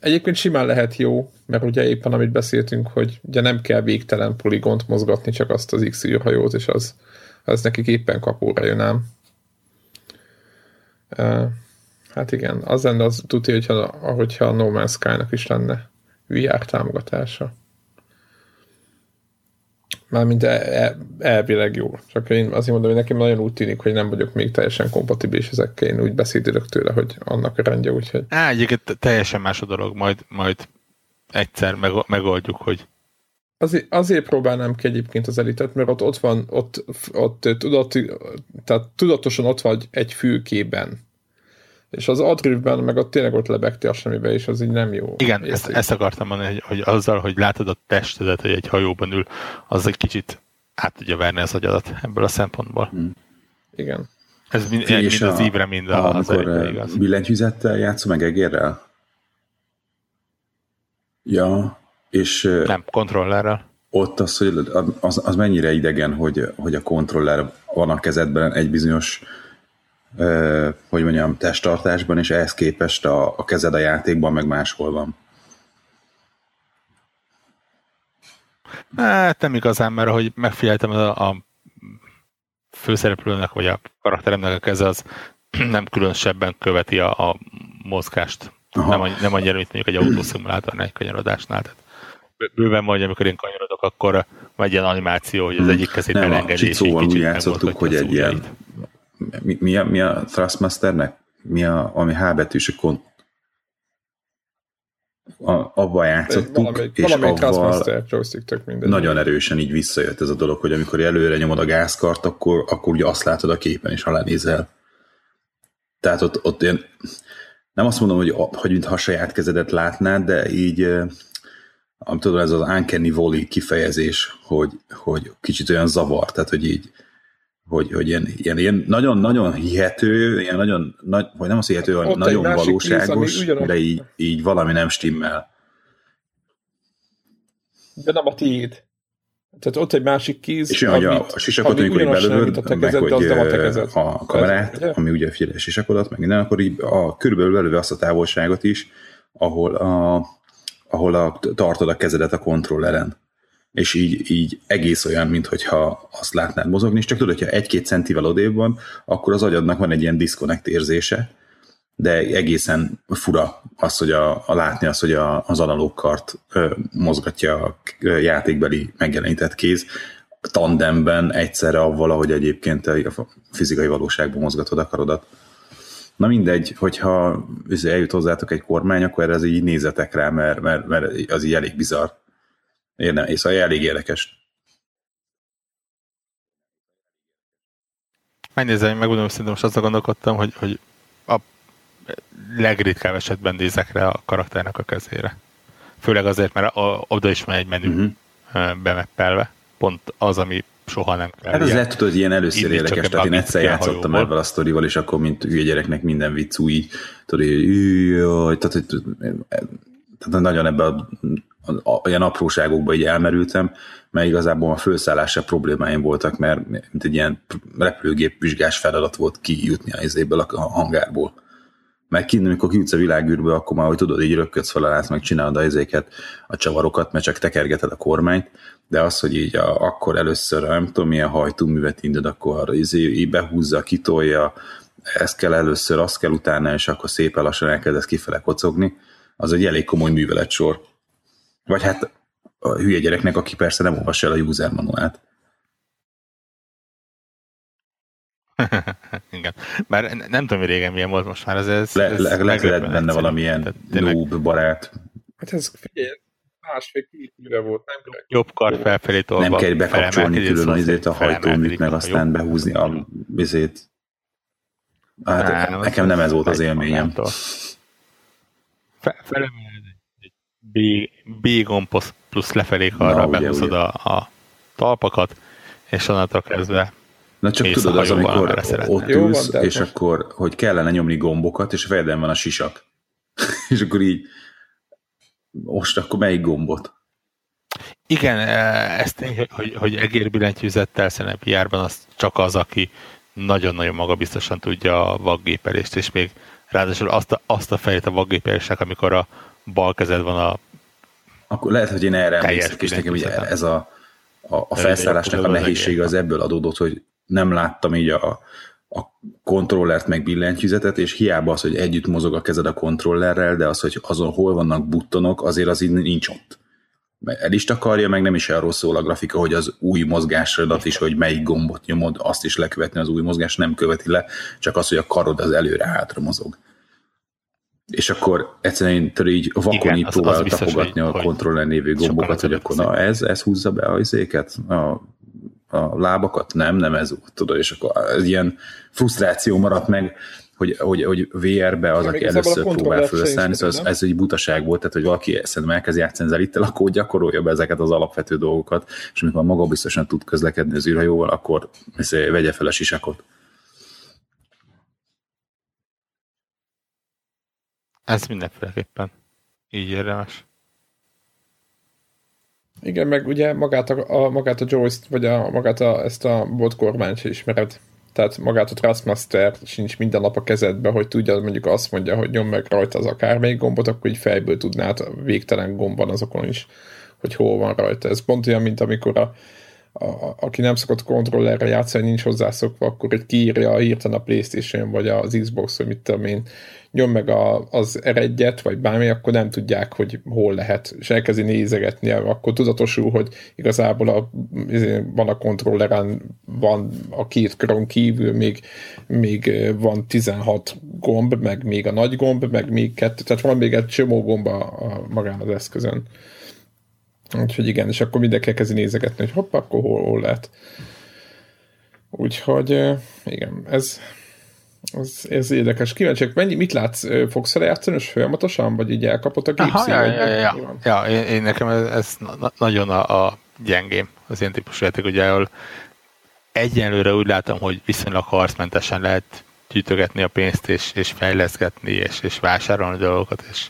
Egyébként simán lehet jó, mert ugye éppen amit beszéltünk, hogy ugye nem kell végtelen poligont mozgatni, csak azt az X űrhajót, és az, az nekik éppen kapóra jön ám. Uh, hát igen, az lenne az tudja, hogyha, hogyha a No Man's Sky-nak is lenne VR támogatása. Mármint el, el, elvileg jó. Csak én azért mondom, hogy nekem nagyon úgy tűnik, hogy nem vagyok még teljesen kompatibilis ezekkel. Én úgy beszédülök tőle, hogy annak a rendje, úgyhogy... Á, egyébként teljesen más a dolog. Majd, majd egyszer megoldjuk, hogy Azért, azért próbálnám ki egyébként az elitet, mert ott, ott van, ott, ott tudat, tehát tudatosan ott vagy egy fülkében. És az adrívben meg ott tényleg ott lebegti a semmibe, és az így nem jó. Igen, ezt, ezt akartam mondani, hogy, hogy azzal, hogy látod a testedet, hogy egy hajóban ül, az egy kicsit át tudja verni az agyadat ebből a szempontból. Hmm. Igen. Ez mind, mind az ívre, mind a, az igaz. billentyűzettel játszom meg egérrel? Ja, és nem, kontrollerrel. Ott az, hogy az, az mennyire idegen, hogy, hogy a kontroller van a kezedben egy bizonyos hogy mondjam, testtartásban, és ehhez képest a, a kezed a játékban meg máshol van. Hát nem igazán, mert ahogy megfigyeltem a, a főszereplőnek, vagy a karakteremnek a keze, az nem különösebben követi a, a mozgást. Aha. Nem, nem annyira, mint mondjuk egy autószimulátornál, egy kanyarodásnál. Tehát bőven vagy, amikor én kanyarodok, akkor vagy ilyen animáció, hogy az egyik kezét Nem, elengedi, és egy kicsit játszottuk, hogy egy ilyen mi, mi, a, mi a Thrustmasternek? Mi a, ami H betűs, akkor a, abba játszottuk, valami, és valami avval nagyon erősen így visszajött ez a dolog, hogy amikor előre nyomod a gázkart, akkor, akkor ugye azt látod a képen, és alá nézel. Tehát ott, ott én nem azt mondom, hogy, hogy mintha a saját kezedet látnád, de így amit tudom, ez az uncanny volley kifejezés, hogy, hogy kicsit olyan zavar, tehát hogy így, hogy, hogy ilyen, ilyen, ilyen nagyon, nagyon hihető, ilyen nagyon, nagy, vagy nem azt hihető, hogy nagyon valóságos, víz, de így, így valami nem stimmel. De nem a tiéd. Tehát ott egy másik kéz, És olyan, amit, a sisakot, amikor így belövöd, meg hogy a, a kamerát, Ez, ami ugye figyel a sisakodat, meg minden, akkor így a, körülbelül belőle azt a távolságot is, ahol a, ahol a, tartod a kezedet a kontrolleren. És így, így egész olyan, mintha azt látnád mozogni, és csak tudod, hogyha egy-két centivel odébb van, akkor az agyadnak van egy ilyen disconnect érzése, de egészen fura az, hogy a, a látni az, hogy a, az analóg kart ö, mozgatja a játékbeli megjelenített kéz tandemben egyszerre avval, ahogy egyébként a fizikai valóságban mozgatod a karodat. Na mindegy, hogyha eljut hozzátok egy kormány, akkor erre az így nézetek rá, mert, mert, mert az így elég bizarr. Érne, és szóval elég érdekes. Megnézem, én megmondom, szerintem most azt gondolkodtam, hogy, hogy a legritkább esetben nézek rá a karakternek a kezére. Főleg azért, mert a, oda is van egy menü uh-huh. bemeppelve. Pont az, ami soha nem kell. Hát az lehet tudod, hogy ilyen először érdekes, tehát én egyszer játszottam ebben a sztorival, és akkor mint hülye gyereknek minden vicc új, tudod, hogy tehát, hogy, tehát nagyon ebben a, a, a, olyan apróságokba így elmerültem, mert igazából a felszállása problémáim voltak, mert mint egy ilyen repülőgép vizsgás feladat volt kijutni a izéből a hangárból. Mert kint, amikor kijutsz a világűrbe, akkor már, hogy tudod, így rökködsz fel meg csinálod a izéket, a csavarokat, mert csak tekergeted a kormányt, de az, hogy így a, akkor először, nem tudom, milyen hajtóművet indod, akkor izé, így behúzza, kitolja, ezt kell először, azt kell utána, és akkor szépen lassan elkezdesz kifele kocogni, az egy elég komoly művelet sor. Vagy hát a hülye gyereknek, aki persze nem olvassa el a user manuált. Igen. Bár nem tudom, hogy régen milyen volt most már, ez, ez, le, le, lehet benne valamilyen noob barát. Hát ez figyelj, másfél-két volt, nem? Jobb kar felfelé tolva. Nem kell bekapcsolni külön az izét a hajtóműt, meg aztán jobb. behúzni a vizét. Hát Á, nekem nem ez volt az élményem. Felemeled egy B, B gomb plusz lefelé arra behúzod a, a talpakat, és onnantól kezdve Na csak tudod, az, amikor ott ülsz, van, és akkor, hogy kellene nyomni gombokat, és a fejeden van a sisak. és akkor így, most akkor melyik gombot? Igen, e, ezt tény, hogy, hogy egérbillentyűzettel szerintem járban az csak az, aki nagyon-nagyon magabiztosan tudja a vaggépelést, és még ráadásul azt a, azt a fejét a vaggépelésnek, amikor a bal kezed van a akkor lehet, hogy én erre emlékszek, és nekem ugye ez a, a, a felszállásnak a nehézsége az ebből adódott, hogy nem láttam így a, a kontrollert meg billentyűzetet, és hiába az, hogy együtt mozog a kezed a kontrollerrel, de az, hogy azon hol vannak buttonok, azért az így nincs ott. El is takarja, meg nem is arról szól a grafika, hogy az új mozgásodat is, hogy melyik gombot nyomod, azt is lekövetni az új mozgás nem követi le, csak az, hogy a karod az előre-hátra mozog. És akkor egyszerűen így vakon Igen, így próbál tapogatni a kontroller névő gombokat, hogy akkor na ez, ez húzza be a izéket, a a lábakat? Nem, nem ez tudod, és akkor ez ilyen frusztráció maradt meg, hogy, hogy, hogy VR-be az, aki először próbál felszállni, szóval ez, ez egy butaság volt, tehát hogy valaki szerintem elkezd játszani az elittel, akkor gyakorolja be ezeket az alapvető dolgokat, és amikor maga biztosan tud közlekedni az űrhajóval, akkor vegye fel a sisakot. Ez mindenféleképpen így érdemes. Igen, meg ugye magát a, a, magát a joyst, vagy a, magát a, ezt a bot kormányt sem ismered. Tehát magát a Trustmaster sincs minden nap a kezedbe, hogy tudja, mondjuk azt mondja, hogy nyom meg rajta az akármelyik gombot, akkor így fejből tudnád, végtelen gomb van azokon is, hogy hol van rajta. Ez pont olyan, mint amikor a, a, aki nem szokott kontrollerre játszani, nincs hozzászokva, akkor egy kiírja hirtelen a Playstation vagy az Xbox, vagy mit tudom én, nyom meg a, az r vagy bármi, akkor nem tudják, hogy hol lehet, és elkezdi nézegetni, akkor tudatosul, hogy igazából a, izé, van a kontrolleren, van a két kron kívül, még, még van 16 gomb, meg még a nagy gomb, meg még kettő, tehát van még egy csomó gomb a, a magán az eszközön. Úgyhogy igen, és akkor mindenki elkezdi nézegetni, hogy hopp, akkor hol, hol lehet. Úgyhogy igen, ez, ez, ez érdekes. Kíváncsiak, mennyi, mit látsz, fogsz el játszani, és folyamatosan, vagy így elkapott a gépszín? Ja, ja, ja, ja. ja én, én, nekem ez, ez na, nagyon a, a gyengém, az ilyen típusú játék, ugye, ahol egyenlőre úgy látom, hogy viszonylag harcmentesen lehet gyűjtögetni a pénzt, és, és fejleszgetni, és, és vásárolni dolgokat, és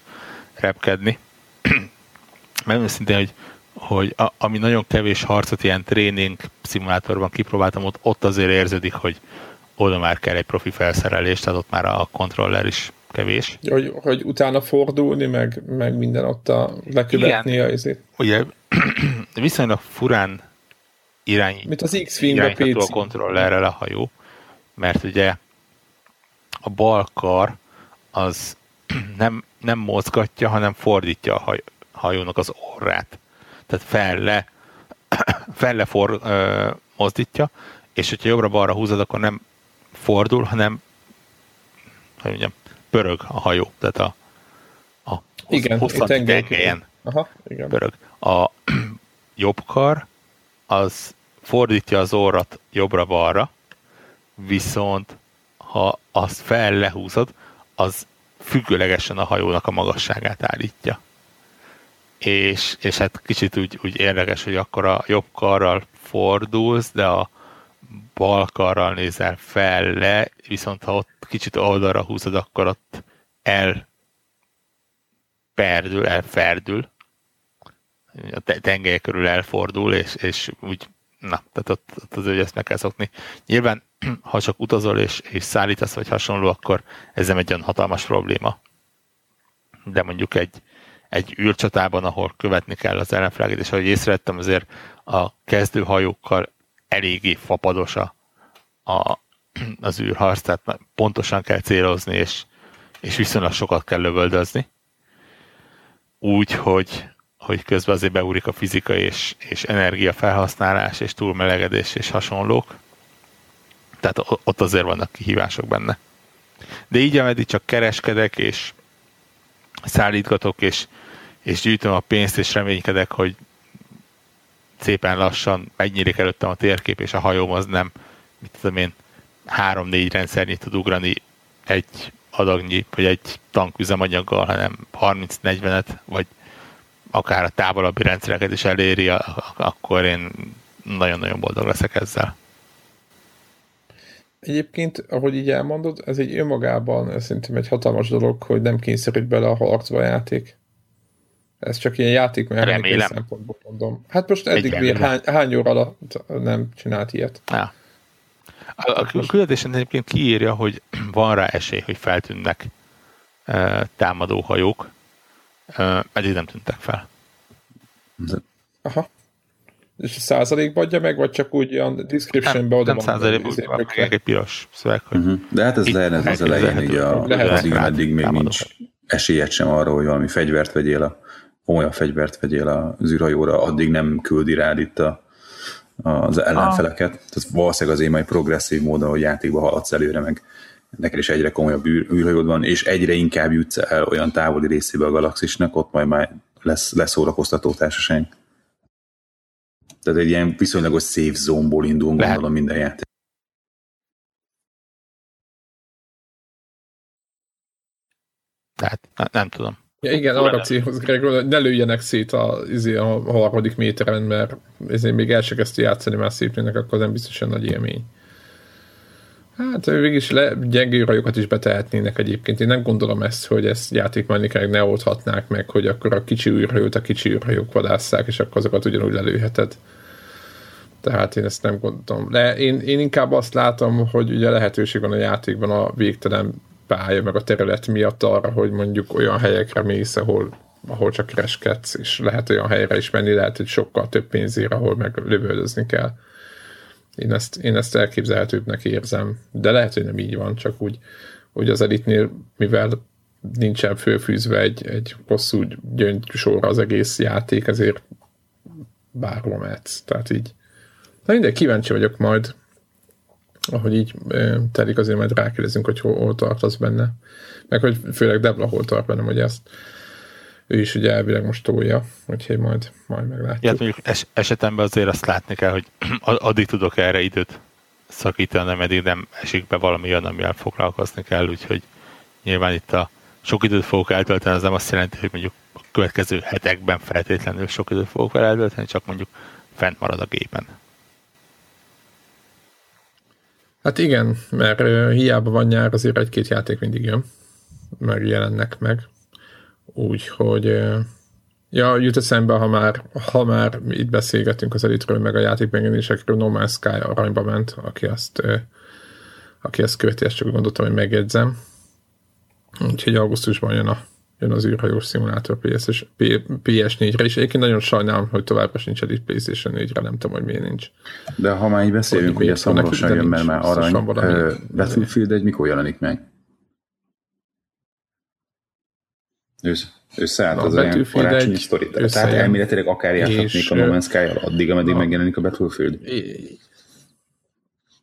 repkedni. Mert szintén, hogy, hogy a, ami nagyon kevés harcot ilyen tréning szimulátorban kipróbáltam, ott, ott azért érződik, hogy, oda már kell egy profi felszerelés, tehát ott már a kontroller is kevés. Hogy, hogy utána fordulni, meg, meg minden ott a lekövetni a izét. Ugye viszonylag furán irányít, Mint az x irányítható a kontrollerrel a hajó, mert ugye a bal kar az nem, nem mozgatja, hanem fordítja a haj, hajónak az orrát. Tehát felle, felle for, ö, mozdítja, és hogyha jobbra-balra húzod, akkor nem fordul, hanem hogy mondjam, pörög a hajó. Tehát a, a igen, hosszanti tengelyen Aha, igen. pörög. A jobb kar az fordítja az orrat jobbra-balra, viszont ha azt fel lehúzod, az függőlegesen a hajónak a magasságát állítja. És, és hát kicsit úgy, úgy érdekes, hogy akkor a jobb karral fordulsz, de a bal karral nézel fel le, viszont ha ott kicsit oldalra húzod, akkor ott el perdül, elferdül, a tengely körül elfordul, és, és úgy, na, tehát ott, ott az, hogy ezt meg kell szokni. Nyilván, ha csak utazol és, és szállítasz, vagy hasonló, akkor ez nem egy olyan hatalmas probléma. De mondjuk egy, egy űrcsatában, ahol követni kell az ellenfeleget, és ahogy észrevettem, azért a kezdőhajókkal eléggé fapados a, a, az űrharc, tehát pontosan kell célozni, és, és viszonylag sokat kell lövöldözni. Úgy, hogy, hogy közben azért beúrik a fizika és, és energia felhasználás, és túlmelegedés és hasonlók. Tehát ott azért vannak kihívások benne. De így, ameddig csak kereskedek, és szállítgatok, és, és gyűjtöm a pénzt, és reménykedek, hogy szépen lassan megnyílik előttem a térkép, és a hajóm az nem, mit tudom én, három-négy rendszernyit tud ugrani egy adagnyi, vagy egy tanküzemanyaggal, hanem 30-40-et, vagy akár a távolabbi rendszereket is eléri, akkor én nagyon-nagyon boldog leszek ezzel. Egyébként, ahogy így elmondod, ez egy önmagában szerintem egy hatalmas dolog, hogy nem kényszerít bele a harcba a játék. Ez csak ilyen játék mechanikai szempontból mondom. Hát most eddig miért, hány, hány óra alatt nem csinált ilyet? Ja. A, a, a küldetésen egyébként kiírja, hogy van rá esély, hogy feltűnnek e, támadó hajók. E, eddig nem tűntek fel. Aha. És a százalékba adja meg, vagy csak úgy olyan descriptionbe oda Nem százalékban, meg egy piros szöveg. Hogy uh-huh. De hát ez lehet az elején, hogy a, lehet, addig, eddig még nincs esélyed sem arra, hogy valami fegyvert vegyél a olyan fegyvert vegyél az űrhajóra, addig nem küldi rád itt a, az ellenfeleket. Ah. Tehát valószínűleg az én majd progresszív módon, hogy játékba haladsz előre, meg neked is egyre komolyabb űrhajód van, és egyre inkább jutsz el olyan távoli részébe a galaxisnak, ott majd már lesz, lesz szórakoztató társaság. Tehát egy ilyen viszonylagos safe zone-ból indulunk, gondolom minden játék. Tehát nem tudom. Ja, igen, arra célhoz, Greg, hogy ne lőjenek szét a, izé, a harmadik méteren, mert ezért még el se kezdte játszani már szépnének, akkor nem biztosan nagy élmény. Hát végig le, gyengé rajokat is betehetnének egyébként. Én nem gondolom ezt, hogy ezt játékmechanikák ne oldhatnák meg, hogy akkor a kicsi űrhajót a kicsi űrhajók vadásszák, és akkor azokat ugyanúgy lelőheted. Tehát én ezt nem gondolom. De én, én inkább azt látom, hogy ugye lehetőség van a játékban a végtelen pálya, meg a terület miatt arra, hogy mondjuk olyan helyekre mész, ahol, ahol csak kereskedsz, és lehet olyan helyre is menni, lehet, hogy sokkal több pénzért, ahol meg lövöldözni kell. Én ezt, én ezt elképzelhetőbbnek érzem, de lehet, hogy nem így van, csak úgy, hogy az elitnél, mivel nincsen fölfűzve egy, egy hosszú gyöngysorra az egész játék, ezért bárhol mehetsz. Tehát így. Na mindegy, kíváncsi vagyok majd, ahogy így telik, azért majd rákérdezünk, hogy hol, hol tartasz benne. Meg hogy főleg Debla hol tart benne, hogy ezt ő is ugye elvileg most tolja, úgyhogy majd, majd meglátjuk. Hát mondjuk es- esetemben azért azt látni kell, hogy addig tudok erre időt szakítani, nem eddig nem esik be valami olyan, amivel foglalkozni kell, úgyhogy nyilván itt a sok időt fogok eltölteni, az nem azt jelenti, hogy mondjuk a következő hetekben feltétlenül sok időt fogok vele eltölteni, csak mondjuk fent marad a gépen. Hát igen, mert hiába van nyár, azért egy-két játék mindig jön, meg jelennek meg. Úgyhogy ja, jut eszembe, ha már, ha már itt beszélgetünk az elitről, meg a játék megjelenésekről, No Man's Sky aranyba ment, aki azt, aki ezt követi, ezt csak gondoltam, hogy megjegyzem. Úgyhogy augusztusban jön a jön az űrhajós szimulátor PS, PS4-re, és egyébként nagyon sajnálom, hogy továbbra sincs egy PlayStation 4-re, nem tudom, hogy miért nincs. De ha már így beszélünk, hogy ez hamarosan jön, mert már arany, Battlefield egy mikor jelenik meg? összeállt az olyan karácsonyi sztori. Tehát elméletileg akár játszhatnék a No Man's sky addig, ameddig a, megjelenik a Battlefield.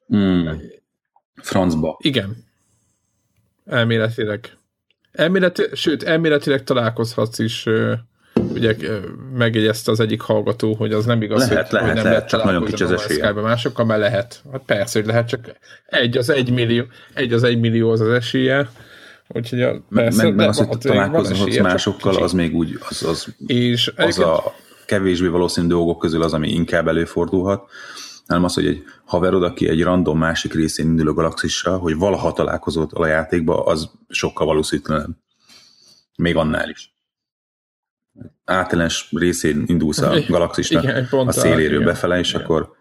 Hmm. Francba. Igen. Elméletileg. Elméleti, sőt, elméletileg találkozhatsz is ugye megjegyezte az egyik hallgató, hogy az nem igaz, lehet, hogy, lehet, hogy nem lehet, lehet csak nagyon kicsi az esélye. Másokkal már lehet. Hát persze, hogy lehet, csak egy az egy millió, egy az egy millió az az esélye. Úgyhogy a, persze, meg, meg az, hogy találkozhatsz másokkal, az még úgy, az, az, és az a kevésbé valószínű dolgok közül az, ami inkább előfordulhat, hanem az, hogy egy haverod, aki egy random másik részén indul a galaxissal, hogy valaha találkozott a játékba, az sokkal valószínűtlenebb. Még annál is általános részén indulsz a galaxisnak igen, a széléről igen, befele, és igen. akkor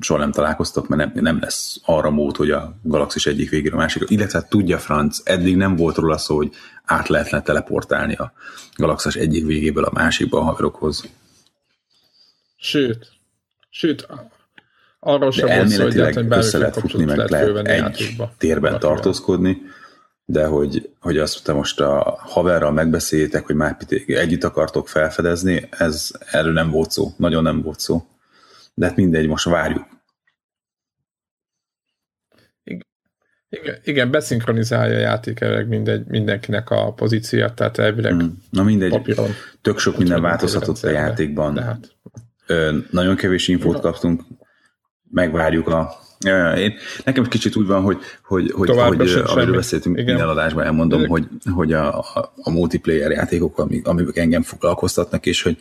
soha nem találkoztok, mert nem, nem lesz arra mód, hogy a galaxis egyik végére a másik. Illetve tudja Franc, eddig nem volt róla szó, hogy át lehetne teleportálni a galaxis egyik végéből a másikba a haverokhoz. Sőt, sőt, arról sem volt szó, hogy össze lehet futni, meg lehet egy játékba. térben tartózkodni, de hogy, hogy azt te most a haverral megbeszéljétek, hogy már együtt akartok felfedezni, ez erről nem volt szó, nagyon nem volt szó. De hát mindegy, most várjuk. Igen, igen beszinkronizálja a játék elég mindegy, mindenkinek a pozíciót, tehát elvileg mm. Na mindegy, papíron, tök sok minden változhatott a játékban. Hát. Ö, nagyon kevés infót kaptunk, megvárjuk a én, nekem egy kicsit úgy van, hogy, hogy, hogy, hogy amiről beszéltünk Igen. minden adásban, elmondom, Igen. hogy, hogy a, a, a multiplayer játékok, amik, amik engem foglalkoztatnak, és hogy,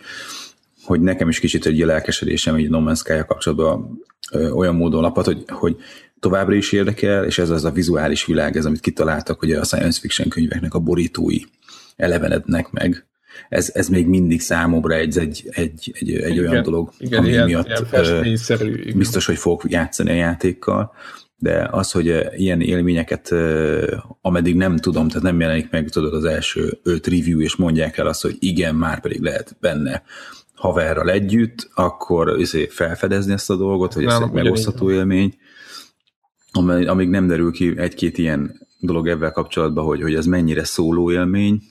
hogy nekem is kicsit egy lelkesedésem egy No Man's sky kapcsolatban ö, olyan módon lapat, hogy, hogy továbbra is érdekel, és ez az a vizuális világ, ez amit kitaláltak, hogy a science fiction könyveknek a borítói elevenednek meg, ez, ez még mindig számomra egy, egy, egy, egy, egy igen, olyan dolog, igen, ami ilyen, miatt ilyen biztos, hogy fogok játszani a játékkal, de az, hogy ilyen élményeket, ameddig nem tudom, tehát nem jelenik meg, tudod, az első öt review, és mondják el azt, hogy igen, már pedig lehet benne haverral együtt, akkor izé felfedezni ezt a dolgot, hogy ez egy megosztható élmény, amíg nem derül ki egy-két ilyen dolog ebben kapcsolatban, hogy, hogy ez mennyire szóló élmény,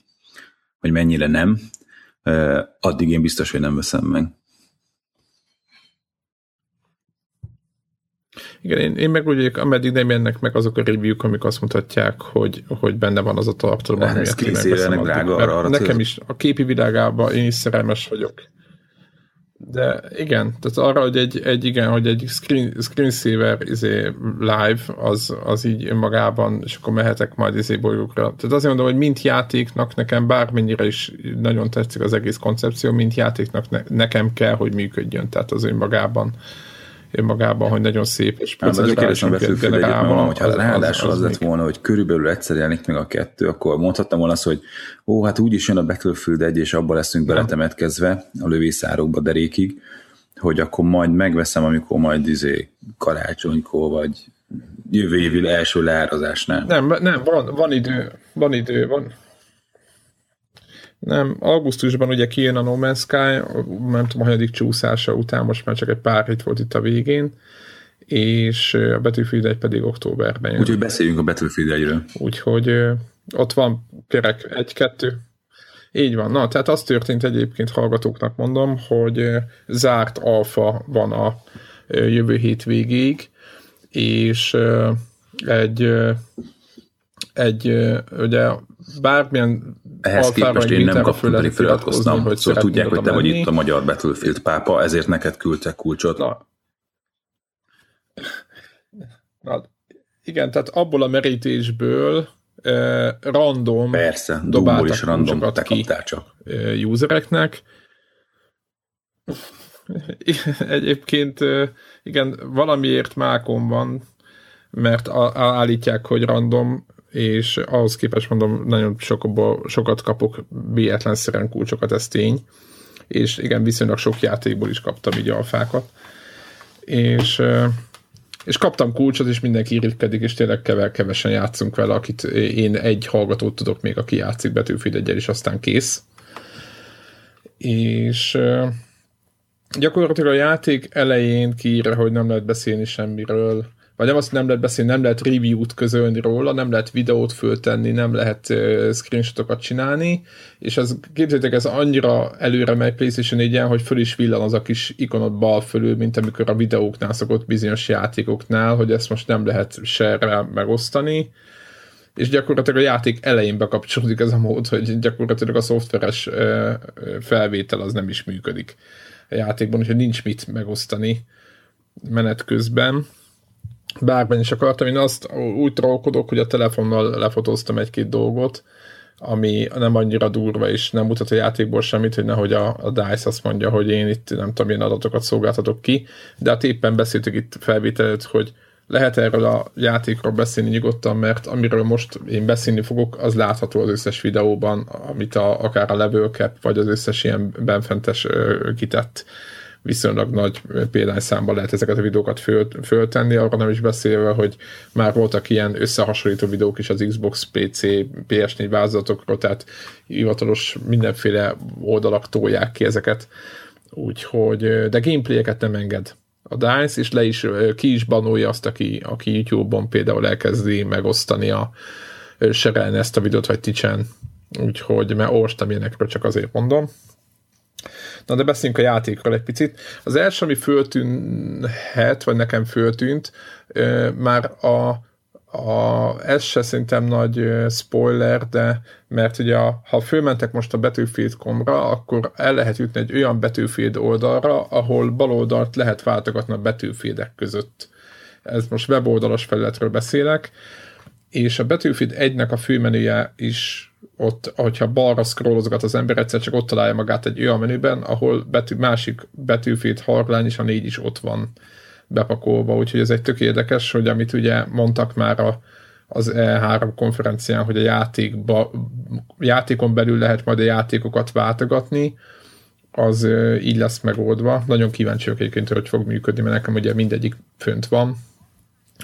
hogy mennyire nem, addig én biztos, hogy nem veszem meg. Igen, én, én meg úgy ameddig nem jönnek meg azok a review amik azt mutatják, hogy, hogy benne van az a tartalom, amiért én megveszem. Drága, arra, arra nekem is a képi világában én is szerelmes vagyok de igen, tehát arra, hogy egy, egy igen, hogy egy screen, screensaver izé, live, az, az így önmagában, és akkor mehetek majd izé bolygókra. Tehát azért mondom, hogy mint játéknak nekem bármennyire is nagyon tetszik az egész koncepció, mint játéknak ne, nekem kell, hogy működjön, tehát az önmagában önmagában, hogy nagyon szép, és hát, azért kérdezem generálva. hogyha az, ráadásul az, az, az lett volna, hogy körülbelül egyszer jelenik meg a kettő, akkor mondhattam volna azt, hogy ó, hát úgyis jön a Battlefield 1, és abban leszünk beletemetkezve a lövészárokba derékig, hogy akkor majd megveszem, amikor majd izé karácsonykor, vagy jövő évi első leárazásnál. Nem, nem, van, van idő, van idő, van, nem, augusztusban ugye kijön a No Man's Sky, nem tudom, hanyadik csúszása után, most már csak egy pár hét volt itt a végén, és a Battlefield 1 pedig októberben jön. Úgyhogy beszéljünk a Battlefield 1-ről. Úgyhogy ott van kerek egy-kettő. Így van. Na, tehát az történt egyébként hallgatóknak mondom, hogy zárt alfa van a jövő hét végéig, és egy egy, ugye bármilyen ehhez képest én nem kaptam, pedig feliratkoztam, hogy szóval tudják, hogy te vagy itt a magyar Battlefield pápa, ezért neked küldtek kulcsot. Na. Na, igen, tehát abból a merítésből eh, random Persze, dobáltak is random, te ki csak. Usereknek. Egyébként igen, valamiért mákom van, mert állítják, hogy random, és ahhoz képest mondom, nagyon sokból, sokat kapok véletlenszerűen kulcsokat, ez tény, és igen, viszonylag sok játékból is kaptam így alfákat, és, és kaptam kulcsot, és mindenki irigykedik, és tényleg kevel, kevesen játszunk vele, akit én egy hallgatót tudok még, aki játszik Battlefield egyel, és aztán kész. És gyakorlatilag a játék elején kiírja, hogy nem lehet beszélni semmiről, vagy nem azt nem lehet beszélni, nem lehet review-t közölni róla, nem lehet videót föltenni, nem lehet uh, screenshotokat csinálni, és az képzeljétek, ez annyira előre megy PlayStation 4 hogy föl is villan az a kis ikonot bal fölül, mint amikor a videóknál szokott bizonyos játékoknál, hogy ezt most nem lehet share megosztani, és gyakorlatilag a játék elején bekapcsolódik ez a mód, hogy gyakorlatilag a szoftveres uh, felvétel az nem is működik a játékban, úgyhogy nincs mit megosztani menet közben bárben is akartam, én azt úgy trollkodok, hogy a telefonnal lefotóztam egy-két dolgot, ami nem annyira durva, és nem mutat a játékból semmit, hogy nehogy a, a DICE azt mondja, hogy én itt nem tudom, milyen adatokat szolgáltatok ki, de hát éppen beszéltük itt felvételet, hogy lehet erről a játékról beszélni nyugodtan, mert amiről most én beszélni fogok, az látható az összes videóban, amit a, akár a level cap, vagy az összes ilyen benfentes kitett viszonylag nagy példányszámban lehet ezeket a videókat föl, föltenni, arra nem is beszélve, hogy már voltak ilyen összehasonlító videók is az Xbox, PC, PS4 változatokról, tehát hivatalos mindenféle oldalak tolják ki ezeket, úgyhogy, de gameplayeket nem enged a DICE, és le is, ki is banolja azt, aki, aki YouTube-on például elkezdi megosztani a serelni ezt a videót, vagy Ticsen, úgyhogy, mert olvastam ilyenekről, csak azért mondom. Na de beszéljünk a játékról egy picit. Az első, ami föltűnhet, vagy nekem föltűnt, már a, a, ez se szerintem nagy spoiler, de mert ugye a, ha fölmentek most a Battlefield.com-ra, akkor el lehet jutni egy olyan Battlefield oldalra, ahol bal oldalt lehet váltogatni a Battlefieldek között. Ez most weboldalas felületről beszélek, és a Battlefield 1-nek a főmenüje is ott, hogyha balra scrollozgat az ember, egyszer csak ott találja magát egy olyan menüben, ahol betű, másik betűfét harlány és a négy is ott van bepakolva, úgyhogy ez egy tök érdekes, hogy amit ugye mondtak már a, az E3 konferencián, hogy a játékba, játékon belül lehet majd a játékokat váltogatni, az így lesz megoldva. Nagyon kíváncsi vagyok egyébként, hogy fog működni, mert nekem ugye mindegyik fönt van,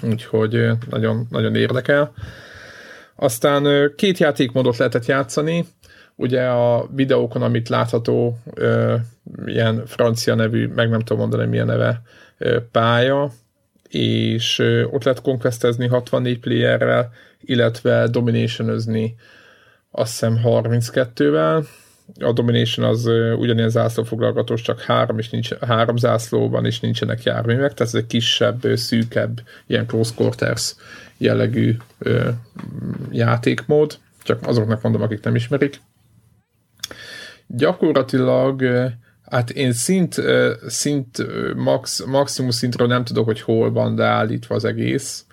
úgyhogy nagyon, nagyon érdekel. Aztán két játékmódot lehetett játszani, ugye a videókon, amit látható, ilyen francia nevű, meg nem tudom mondani milyen neve, pálya, és ott lehet conquestezni 64 playerrel, illetve dominationözni azt hiszem 32-vel. A domination az ugyanilyen zászlófoglalgatós, csak három, és nincs, három zászlóban, és nincsenek járművek, tehát ez egy kisebb, szűkebb, ilyen close quarters jellegű ö, játékmód, csak azoknak mondom, akik nem ismerik. Gyakorlatilag hát én szint, szint max, maximum szintről nem tudok, hogy hol van beállítva az egész,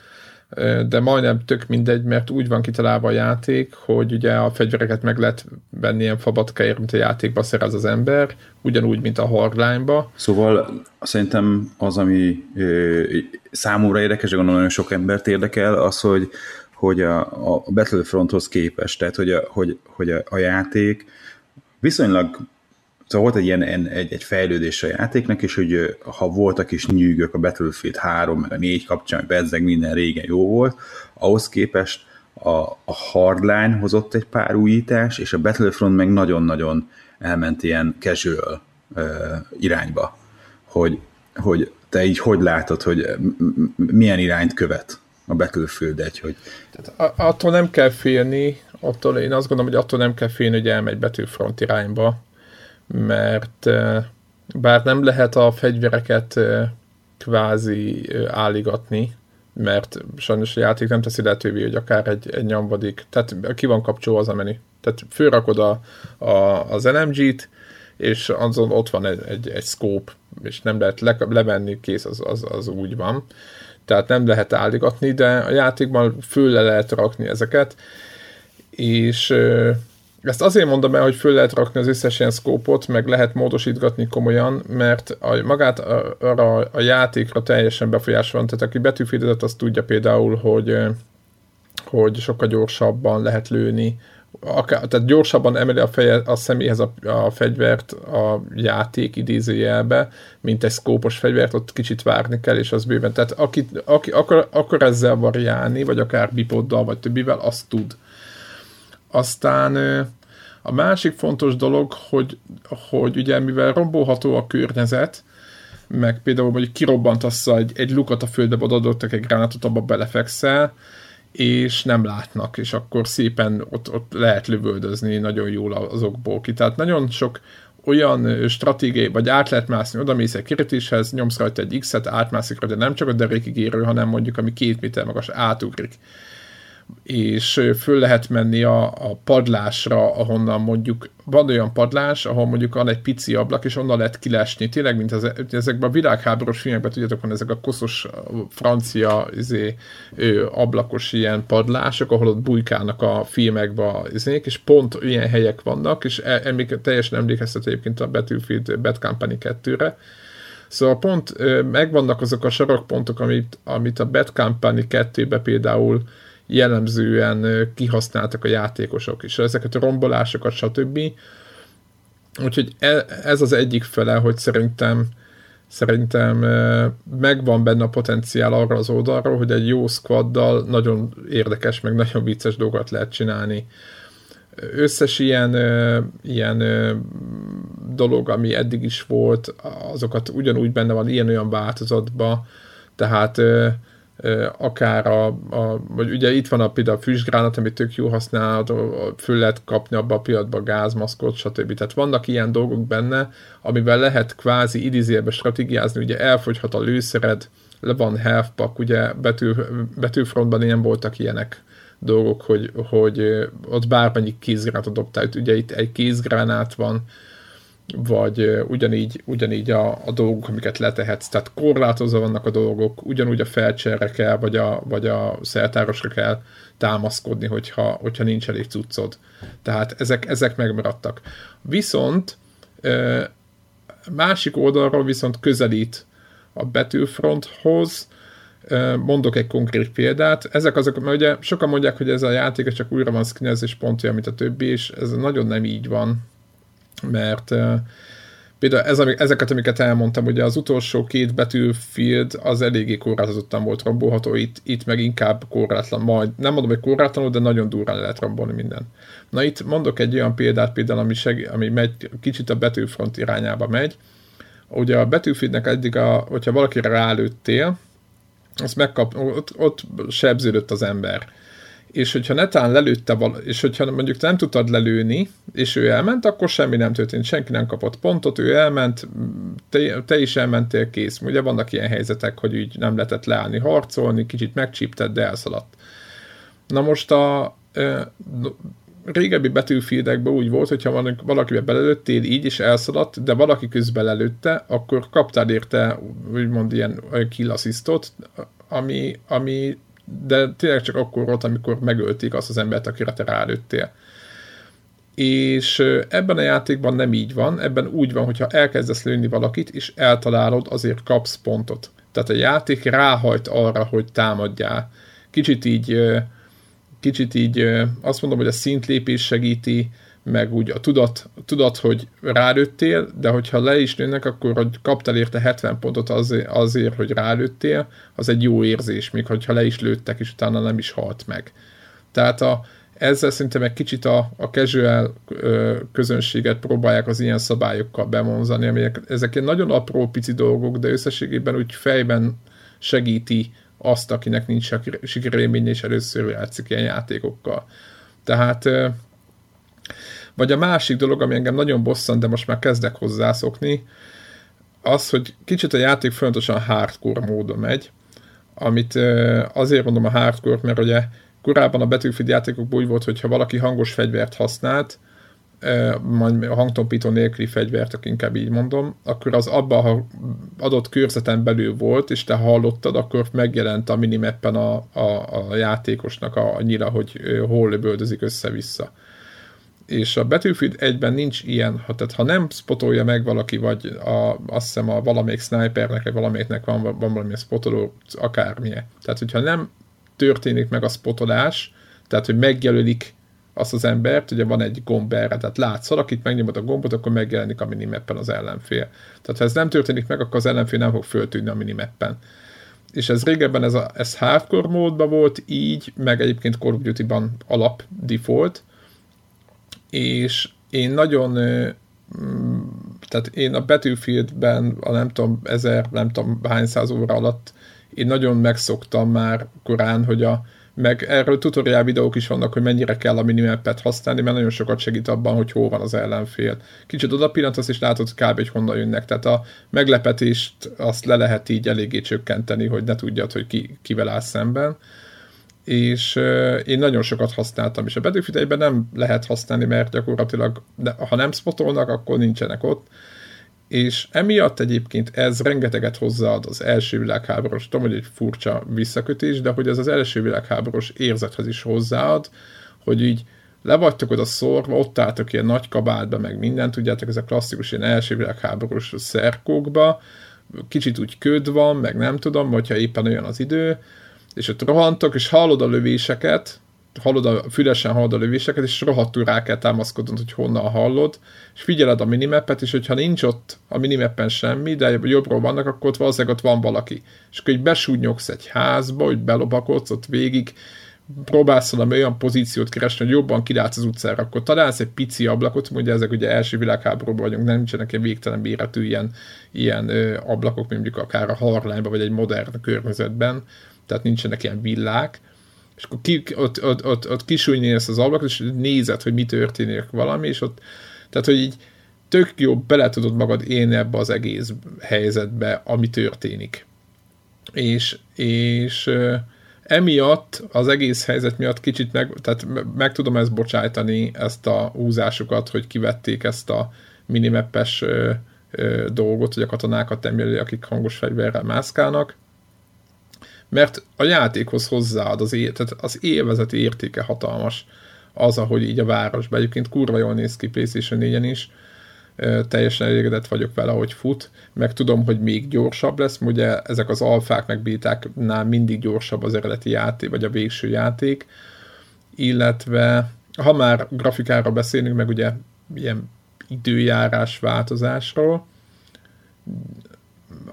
de majdnem tök mindegy, mert úgy van kitalálva a játék, hogy ugye a fegyvereket meg lehet venni ilyen fabatkáért, mint a játékba szerez az ember, ugyanúgy, mint a hardline-ba. Szóval szerintem az, ami ö, számomra érdekes, gondolom nagyon sok embert érdekel, az, hogy, hogy a, a Battlefronthoz képest, tehát hogy a, hogy, hogy a, a játék viszonylag Szóval volt egy ilyen egy, egy fejlődés a játéknak, és hogy ha voltak is nyűgök a Battlefield 3, meg a 4 kapcsán, meg bezzeg minden régen jó volt, ahhoz képest a, a Hardline hozott egy pár újítás, és a Battlefront meg nagyon-nagyon elment ilyen casual uh, irányba, hogy, hogy te így hogy látod, hogy milyen irányt követ a Battlefield egy, hogy... Tehát attól nem kell félni, attól én azt gondolom, hogy attól nem kell félni, hogy elmegy Battlefront irányba, mert bár nem lehet a fegyvereket kvázi álligatni, mert sajnos a játék nem teszi lehetővé, hogy akár egy, egy nyomvadik, tehát ki van kapcsolva az a menü. Tehát fölrakod a, a, az LMG-t, és azon ott van egy, egy, egy scope, és nem lehet le, levenni, kész, az, az, az úgy van. Tehát nem lehet álligatni, de a játékban föl le lehet rakni ezeket, és ezt azért mondom el, hogy föl lehet rakni az összes ilyen szkópot, meg lehet módosítgatni komolyan, mert a, magát arra a játékra teljesen befolyás van. Tehát aki betűfédezett, azt tudja például, hogy, hogy sokkal gyorsabban lehet lőni, akár, tehát gyorsabban emeli a, feje, a személyhez a, a fegyvert a játék idézőjelbe, mint egy szkópos fegyvert, ott kicsit várni kell, és az bőven. Tehát aki, aki akar, akar ezzel variálni, vagy akár bipoddal, vagy többivel, azt tud. Aztán a másik fontos dolog, hogy, hogy ugye mivel rombolható a környezet, meg például mondjuk kirobbantasz egy, egy lukat a földbe, adottak egy gránátot, abba belefekszel, és nem látnak, és akkor szépen ott, ott lehet lövöldözni nagyon jól azokból ki. Tehát nagyon sok olyan stratégiai, vagy át lehet mászni, oda mész egy kiritéshez, nyomsz rajta egy X-et, átmászik rajta nem csak a derékig érő, hanem mondjuk ami két méter magas átugrik és föl lehet menni a, a padlásra, ahonnan mondjuk van olyan padlás, ahol mondjuk van egy pici ablak, és onnan lehet kilesni. Tényleg, mint az, ezekben a világháborús filmekben, tudjátok, van ezek a koszos francia izé, ö, ablakos ilyen padlások, ahol ott bujkálnak a filmekbe izék, és pont ilyen helyek vannak, és e, emléke, teljesen emlékeztet egyébként a Battlefield Bad Company 2-re, Szóval pont megvannak azok a sarokpontok, amit, amit a Bad Company 2-be például jellemzően kihasználtak a játékosok is, ezeket a rombolásokat, stb. Úgyhogy e, ez az egyik fele, hogy szerintem szerintem megvan benne a potenciál arra az oldalról, hogy egy jó squaddal nagyon érdekes, meg nagyon vicces dolgokat lehet csinálni. Összes ilyen, ilyen dolog, ami eddig is volt, azokat ugyanúgy benne van ilyen-olyan változatban, tehát akár a, a vagy ugye itt van a, például a füstgránat, amit tök jó használ, föl lehet kapni abba a piacba gázmaszkot, stb. Tehát vannak ilyen dolgok benne, amivel lehet kvázi idézélbe stratégiázni, ugye elfogyhat a lőszered, le van health pack, ugye betű, betűfrontban ilyen voltak ilyenek dolgok, hogy, hogy ott bármennyi kézgránátot dobtál, ugye itt egy kézgránát van, vagy ugyanígy, ugyanígy a, a dolgok, amiket letehetsz, tehát korlátozva vannak a dolgok, ugyanúgy a felcserre kell, vagy a, vagy a szertárosra kell támaszkodni, hogyha, hogyha nincs elég cuccod. Tehát ezek, ezek megmaradtak. Viszont másik oldalról viszont közelít a Battlefronthoz, mondok egy konkrét példát. Ezek azok, mert ugye sokan mondják, hogy ez a játék csak újra van skinezés és pont olyan, mint a többi, és ez nagyon nem így van mert például ez, ezeket, amiket elmondtam, ugye az utolsó két Battlefield az eléggé korlátozottan volt rombolható, itt, itt meg inkább korlátlan, majd nem mondom, hogy korlátlanul, de nagyon durán le lehet rombolni minden. Na itt mondok egy olyan példát például, ami, seg, ami megy, kicsit a Battlefront irányába megy. Ugye a Battlefieldnek eddig, a, hogyha valakire rálőttél, azt megkap, ott, ott sebződött az ember és hogyha netán lelőtte vala, és hogyha mondjuk nem tudtad lelőni, és ő elment, akkor semmi nem történt, senki nem kapott pontot, ő elment, te, te is elmentél, kész. Ugye vannak ilyen helyzetek, hogy úgy nem lehetett leállni, harcolni, kicsit megcsípted, de elszaladt. Na most a e, régebbi betűfédekben úgy volt, hogyha valakibe belelőttél így, és elszaladt, de valaki közben lelőtte, akkor kaptál érte úgymond ilyen kill assistot, ami, ami de tényleg csak akkor volt, amikor megölték azt az embert, akire te rálőttél. És ebben a játékban nem így van, ebben úgy van, hogyha elkezdesz lőni valakit, és eltalálod, azért kapsz pontot. Tehát a játék ráhajt arra, hogy támadjál. Kicsit így, kicsit így azt mondom, hogy a szintlépés segíti, meg úgy a tudat, tudat hogy rálőttél, de hogyha le is nőnek, akkor hogy kaptál érte 70 pontot azért, azért, hogy rálőttél, az egy jó érzés, még hogyha le is lőttek, és utána nem is halt meg. Tehát a, ezzel szerintem egy kicsit a, a casual ö, közönséget próbálják az ilyen szabályokkal bemondani, amelyek ezek egy nagyon apró pici dolgok, de összességében úgy fejben segíti azt, akinek nincs sikerélménye, és először játszik ilyen játékokkal. Tehát vagy a másik dolog, ami engem nagyon bosszant, de most már kezdek hozzászokni, az, hogy kicsit a játék folyamatosan hardcore módon megy, amit azért mondom a hardcore, mert ugye korábban a Battlefield játékokban úgy volt, hogy ha valaki hangos fegyvert használt, majd a hangtompító nélküli fegyvert, aki inkább így mondom, akkor az abban, ha adott körzeten belül volt, és te hallottad, akkor megjelent a minimappen a, a, a játékosnak a, a nyila, hogy hol bőldözik össze-vissza és a Battlefield egyben nincs ilyen, ha, tehát ha nem spotolja meg valaki, vagy a, azt hiszem a valamelyik snipernek, vagy valamelyiknek van, van valami spotoló, akármilyen. Tehát, hogyha nem történik meg a spotolás, tehát, hogy megjelölik azt az embert, ugye van egy gomb erre, tehát látsz valakit, megnyomod a gombot, akkor megjelenik a minimappen az ellenfél. Tehát ha ez nem történik meg, akkor az ellenfél nem fog föltűnni a minimappen. És ez régebben ez, a, ez hardcore módban volt így, meg egyébként Call of Duty-ban alap default, és én nagyon mm, tehát én a Battlefieldben a nem tudom, ezer, nem tudom hány száz óra alatt én nagyon megszoktam már korán, hogy a, meg erről tutoriál videók is vannak, hogy mennyire kell a minimapet használni, mert nagyon sokat segít abban, hogy hol van az ellenfél. Kicsit oda pillantasz, és látod kb. hogy honnan jönnek. Tehát a meglepetést azt le lehet így eléggé csökkenteni, hogy ne tudjad, hogy ki, kivel áll szemben. És én nagyon sokat használtam, és a battlefield nem lehet használni, mert gyakorlatilag, ha nem spotolnak, akkor nincsenek ott. És emiatt egyébként ez rengeteget hozzáad az első világháborús, tudom, hogy egy furcsa visszakötés, de hogy ez az első világháborús érzethez is hozzáad, hogy így le vagytok oda szorva, ott álltok ilyen nagy kabátba, meg mindent, tudjátok, ez a klasszikus ilyen első világháborús szerkókba, kicsit úgy köd van, meg nem tudom, hogyha éppen olyan az idő, és ott rohantok, és hallod a lövéseket, hallod a, fülesen hallod a lövéseket, és rohadtul rá kell támaszkodnod, hogy honnan hallod, és figyeled a minimapet, és hogyha nincs ott a minimappen semmi, de jobbról vannak, akkor ott valószínűleg ott van valaki. És akkor így besúnyogsz egy házba, hogy belobakodsz ott végig, próbálsz valami olyan pozíciót keresni, hogy jobban kilátsz az utcára, akkor találsz egy pici ablakot, ugye ezek ugye első világháborúban vagyunk, nem nincsenek ilyen végtelen méretű ilyen, ilyen ö, ablakok, mondjuk akár a harlányban, vagy egy modern környezetben, tehát nincsenek ilyen villák, és akkor ki, ott, ott, ott, ott kisújni ezt az ablakot, és nézed, hogy mi történik valami, és ott, tehát, hogy így tök jó bele tudod magad élni ebbe az egész helyzetbe, ami történik. És, és emiatt, az egész helyzet miatt kicsit meg, tehát meg tudom ezt bocsájtani, ezt a húzásukat, hogy kivették ezt a minimappes dolgot, hogy a katonákat jelöli, akik hangos fegyverrel mászkálnak, mert a játékhoz hozzáad az, é- tehát az élvezeti értéke hatalmas. Az, ahogy így a városban. Egyébként kurva jól néz ki PlayStation 4-en is, teljesen elégedett vagyok vele, hogy fut, meg tudom, hogy még gyorsabb lesz, ugye ezek az alfák meg bétáknál mindig gyorsabb az eredeti játék, vagy a végső játék, illetve ha már grafikára beszélünk, meg ugye ilyen időjárás változásról,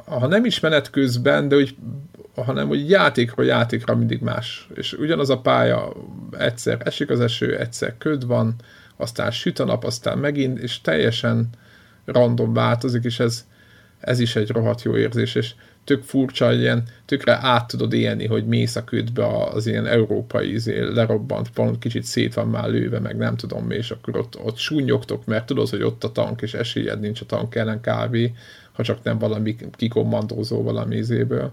ha nem is menet közben, de úgy hanem hogy játékról játékra mindig más. És ugyanaz a pálya, egyszer esik az eső, egyszer köd van, aztán süt a nap, aztán megint, és teljesen random változik, és ez, ez is egy rohadt jó érzés, és tök furcsa, ilyen tökre át tudod élni, hogy mész a ködbe az ilyen európai izé, lerobbant pont kicsit szét van már lőve, meg nem tudom mi, és akkor ott, ott súnyogtok, mert tudod, hogy ott a tank, és esélyed nincs a tank ellen kávé, ha csak nem valami kikommandózó valami izéből.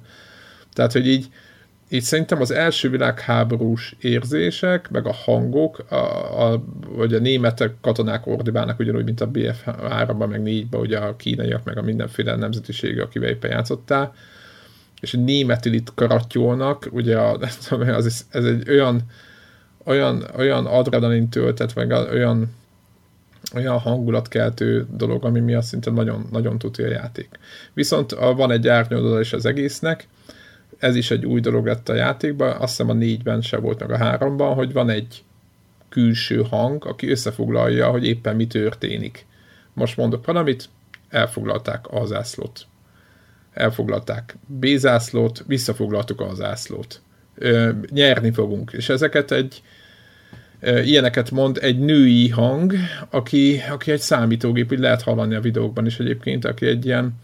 Tehát, hogy így, így szerintem az első világháborús érzések, meg a hangok, a, a, vagy a németek katonák ordibálnak ugyanúgy, mint a BF 3-ban, meg 4-ban, ugye a kínaiak, meg a mindenféle nemzetiség, akivel éppen játszottál, és németül itt karattyolnak, ugye a, az, ez egy olyan, olyan, olyan adrenalin töltet, meg olyan, olyan hangulatkeltő dolog, ami miatt szinte nagyon, nagyon tudja a játék. Viszont van egy árnyoldala is az egésznek, ez is egy új dolog lett a játékban, azt hiszem a négyben se volt meg a háromban, hogy van egy külső hang, aki összefoglalja, hogy éppen mi történik. Most mondok valamit, elfoglalták a zászlót. Elfoglalták B zászlót, visszafoglaltuk a zászlót. Ö, nyerni fogunk. És ezeket egy ilyeneket mond egy női hang, aki, aki egy számítógép, így lehet hallani a videókban is egyébként, aki egy ilyen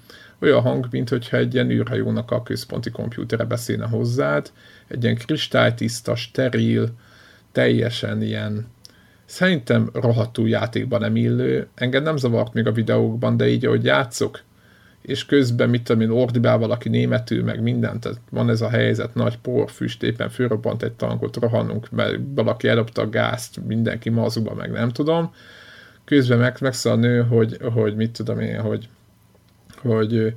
olyan hang, mint hogyha egy ilyen űrhajónak a központi kompjútere beszélne hozzád, egy ilyen kristálytiszta, steril, teljesen ilyen szerintem rohadtul játékban nem illő. Engem nem zavart még a videókban, de így, ahogy játszok, és közben, mit tudom én, ordibál valaki németül, meg mindent, tehát van ez a helyzet, nagy porfüst, éppen fölrobbant egy tankot, rohanunk, mert valaki elopta a gázt, mindenki mazuba, meg nem tudom. Közben meg, megszól a nő, hogy, hogy mit tudom én, hogy hogy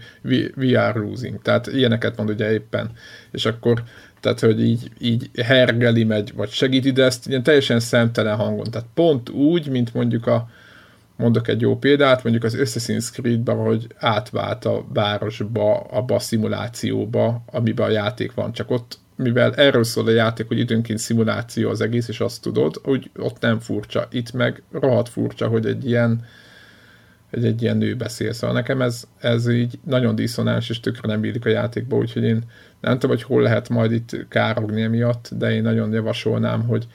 we are losing. Tehát ilyeneket mond ugye éppen. És akkor tehát, hogy így, így hergeli megy, vagy segíti, de ezt ilyen teljesen szemtelen hangon. Tehát pont úgy, mint mondjuk a, mondok egy jó példát, mondjuk az Assassin's Creed-ben, hogy átvált a városba, abba a szimulációba, amiben a játék van, csak ott, mivel erről szól a játék, hogy időnként szimuláció az egész, és azt tudod, hogy ott nem furcsa. Itt meg rohadt furcsa, hogy egy ilyen hogy egy ilyen nő beszél. Szóval nekem ez, ez így nagyon diszonáns, és tökre nem bírik a játékba, úgyhogy én nem tudom, hogy hol lehet majd itt károgni emiatt, de én nagyon javasolnám, hogy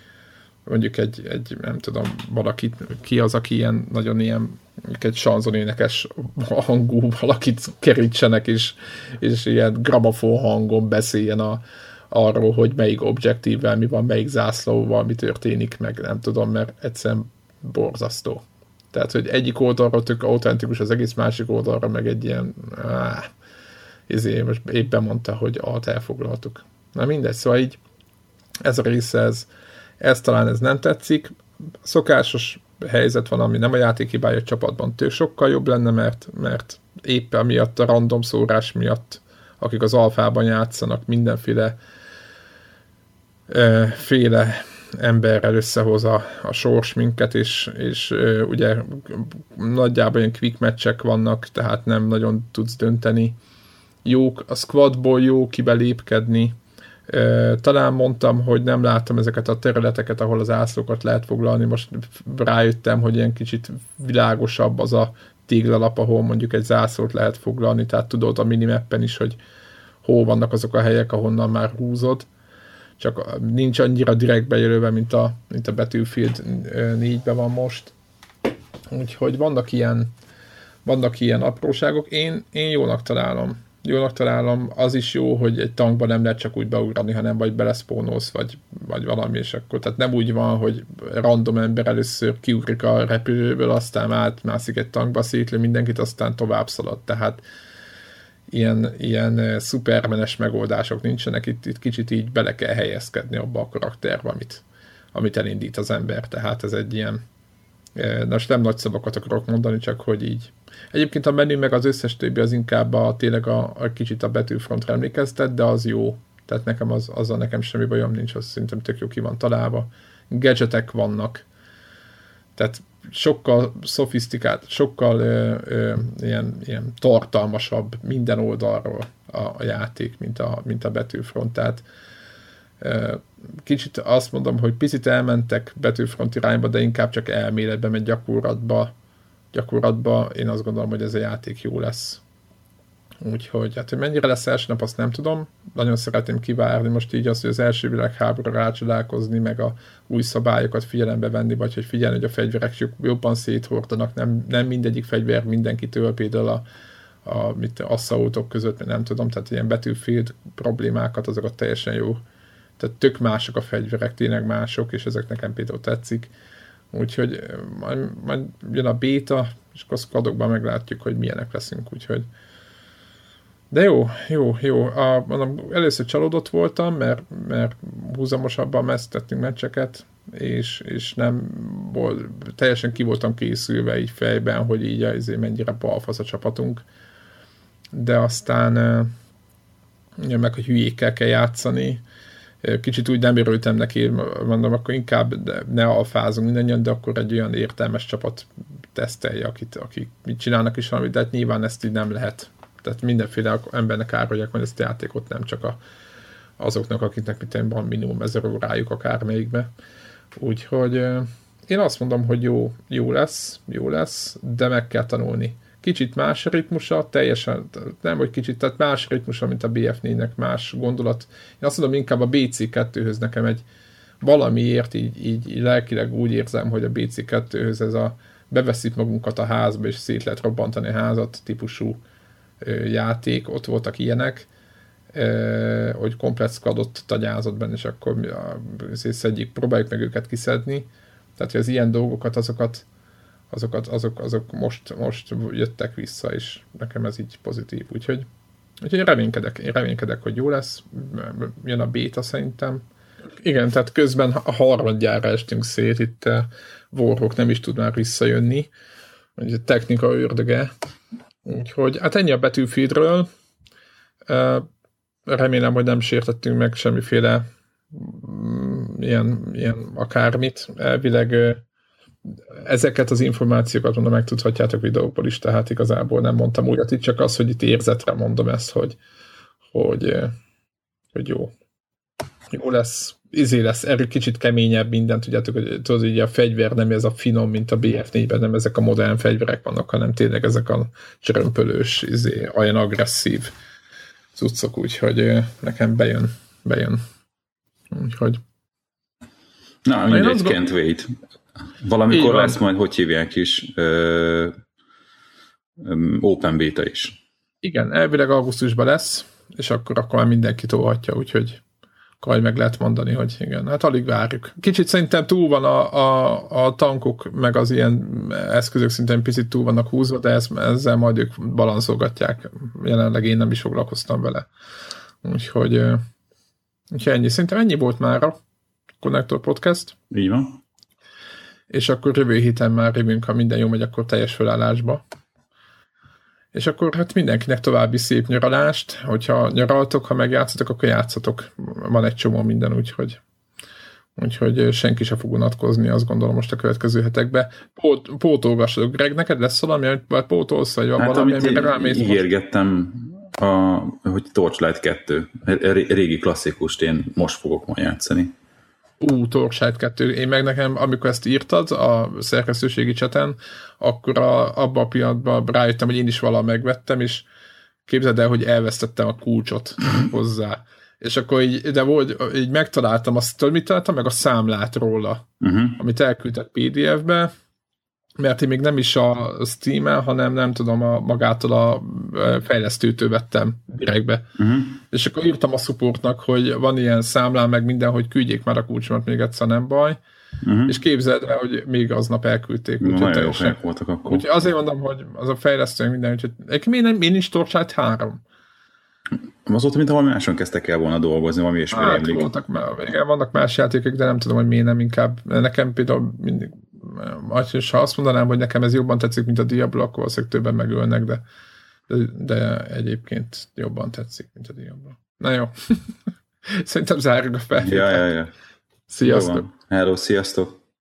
mondjuk egy, egy nem tudom, valaki, ki az, aki ilyen, nagyon ilyen, egy sanzonénekes hangú valakit kerítsenek, és, és ilyen gramofon hangon beszéljen a, arról, hogy melyik objektívvel mi van, melyik zászlóval mi történik, meg nem tudom, mert egyszerűen borzasztó. Tehát, hogy egyik oldalról tök autentikus, az egész másik oldalra meg egy ilyen áh, izé, most éppen mondta, hogy alt elfoglaltuk. Na mindegy, szóval így ez a része, ez, ez talán ez nem tetszik. Szokásos helyzet van, ami nem a játék hibája a csapatban tök sokkal jobb lenne, mert, mert éppen miatt a random szórás miatt, akik az alfában játszanak, mindenféle féle emberrel összehoz a, a sors minket, és, és ugye nagyjából ilyen quick matchek vannak, tehát nem nagyon tudsz dönteni. Jók, a squadból jó kibelépkedni, talán mondtam, hogy nem láttam ezeket a területeket, ahol az ászlókat lehet foglalni. Most rájöttem, hogy ilyen kicsit világosabb az a téglalap, ahol mondjuk egy zászlót lehet foglalni, tehát tudod a minimappen is, hogy hol vannak azok a helyek, ahonnan már húzod csak nincs annyira direkt bejelölve, mint a, mint a Battlefield 4-ben van most. Úgyhogy vannak ilyen, vannak ilyen apróságok. Én, én jónak találom. Jónak találom. Az is jó, hogy egy tankban nem lehet csak úgy beugrani, hanem vagy beleszpónolsz, vagy, vagy valami, és akkor tehát nem úgy van, hogy random ember először kiugrik a repülőből, aztán átmászik egy tankba, szétlő mindenkit, aztán tovább szalad. Tehát ilyen, ilyen eh, szupermenes megoldások nincsenek, itt, itt kicsit így bele kell helyezkedni abba a karakterbe, amit, amit elindít az ember, tehát ez egy ilyen eh, most nem nagy szavakat akarok mondani, csak hogy így. Egyébként a menü meg az összes többi az inkább a, tényleg a, a kicsit a betűfrontra emlékeztet, de az jó. Tehát nekem az, azzal nekem semmi bajom nincs, az szerintem tök jó ki van találva. Gadgetek vannak, tehát sokkal szofisztikált, sokkal ö, ö, ilyen, ilyen tartalmasabb minden oldalról a, a játék, mint a, mint a betűfront. Tehát ö, kicsit azt mondom, hogy picit elmentek betűfront irányba, de inkább csak elméletbe, mert gyakorlatba, gyakorlatba én azt gondolom, hogy ez a játék jó lesz. Úgyhogy, hát hogy mennyire lesz első nap, azt nem tudom. Nagyon szeretném kivárni most így azt, hogy az első világháborúra rácsodálkozni, meg a új szabályokat figyelembe venni, vagy hogy figyelni, hogy a fegyverek jobban széthortanak, nem, nem mindegyik fegyver mindenkitől, például a, a mit, asszautok között, nem tudom, tehát ilyen betűfield problémákat, azokat teljesen jó. Tehát tök mások a fegyverek, tényleg mások, és ezek nekem például tetszik. Úgyhogy majd, majd jön a béta, és akkor skadokban meglátjuk, hogy milyenek leszünk, úgyhogy de jó, jó, jó. A, mondom, először csalódott voltam, mert, mert húzamosabban mesztettünk meccseket, és, és nem volt, teljesen ki voltam készülve így fejben, hogy így azért mennyire balfasz a csapatunk. De aztán ja, meg, hogy hülyékkel kell játszani, kicsit úgy nem örültem neki, mondom, akkor inkább ne alfázunk mindannyian, de akkor egy olyan értelmes csapat tesztelje, akit, akik mit csinálnak is valamit, de hát nyilván ezt így nem lehet tehát mindenféle embernek árulják hogy ezt a játékot, nem csak a, azoknak, akiknek mit van minimum ezer órájuk akármelyikbe. Úgyhogy én azt mondom, hogy jó, jó lesz, jó lesz, de meg kell tanulni. Kicsit más ritmusa, teljesen, nem hogy kicsit, tehát más ritmusa, mint a BF4-nek, más gondolat. Én azt mondom, inkább a BC2-höz nekem egy valamiért így, így, így lelkileg úgy érzem, hogy a BC2-höz ez a beveszik magunkat a házba, és szét lehet robbantani a házat típusú játék, ott voltak ilyenek, hogy komplet skadot tagyázott benne, és akkor szedjük, próbáljuk meg őket kiszedni. Tehát, hogy az ilyen dolgokat, azokat, azokat azok, azok most, most jöttek vissza, és nekem ez így pozitív. Úgyhogy, úgyhogy reménykedek, én reménykedek, hogy jó lesz. Jön a béta szerintem. Igen, tehát közben a harmadjára estünk szét, itt Warhawk nem is tud már visszajönni, hogy a technika ördöge, Úgyhogy hát ennyi a betűfidről. Remélem, hogy nem sértettünk meg semmiféle mm, ilyen, ilyen akármit. Elvileg ezeket az információkat mondom, megtudhatjátok videóból is, tehát igazából nem mondtam újat, itt csak az, hogy itt érzetre mondom ezt, hogy, hogy, hogy jó. Jó lesz, izé lesz, erő kicsit keményebb minden, tudjátok, hogy tudod, hogy a fegyver nem ez a finom, mint a BF4-ben, nem ezek a modern fegyverek vannak, hanem tényleg ezek a csörömpölős, izé, olyan agresszív cuccok, úgyhogy nekem bejön, bejön. Úgyhogy Na, mindegy, can't wait. Valamikor lesz majd, hogy hívják is, ö, ö, open beta is. Igen, elvileg augusztusban lesz, és akkor, akkor már mindenki tolhatja, úgyhogy akkor meg lehet mondani, hogy igen, hát alig várjuk. Kicsit szerintem túl van a, a, a tankok, meg az ilyen eszközök szintén picit túl vannak húzva, de ezt, ezzel majd ők balanszolgatják. Jelenleg én nem is foglalkoztam vele. Úgyhogy, úgyhogy ennyi. Szerintem ennyi volt már a Connector Podcast. Így van. És akkor jövő héten már jövünk, ha minden jó megy, akkor teljes felállásba. És akkor hát mindenkinek további szép nyaralást, hogyha nyaraltok, ha megjátszatok, akkor játszatok. Van egy csomó minden, úgyhogy úgyhogy senki se fog unatkozni, azt gondolom most a következő hetekben. Pót, pótolgassatok. Greg, neked lesz valami, vagy pótolsz, vagy hát, valami, amire rámész ígérgettem, a, hogy Torchlight 2, régi klasszikust én most fogok majd játszani ú, Torchlight 2, én meg nekem, amikor ezt írtad a szerkesztőségi cseten, akkor a, abban a pillanatban rájöttem, hogy én is valaha megvettem, és képzeld el, hogy elvesztettem a kulcsot hozzá. És akkor így, de volt, így megtaláltam azt, hogy mit találtam, meg a számlát róla, uh-huh. amit elküldtek PDF-be, mert én még nem is a Steam-el, hanem nem tudom, a, magától a fejlesztőtől vettem direktbe. Uh-huh. És akkor írtam a supportnak, hogy van ilyen számlám, meg minden, hogy küldjék már a kulcsomat, még egyszer nem baj. Uh-huh. És képzeld el, hogy még aznap elküldték. Úgy, Nagyon teljesen. voltak akkor. Úgyhogy azért mondom, hogy az a fejlesztő minden, úgyhogy én, nem, én is Torchlight 3. Az ott, mint valami máson kezdtek el volna dolgozni, valami és hát, voltak, igen, vannak más játékok, de nem tudom, hogy miért nem inkább. Nekem például mindig és ha azt mondanám, hogy nekem ez jobban tetszik, mint a Diablo, akkor valószínűleg többen megölnek, de, de, de egyébként jobban tetszik, mint a Diablo. Na jó. Szerintem zárjuk a felvételt. Ja, ja, ja. Sziasztok. Hello, sziasztok.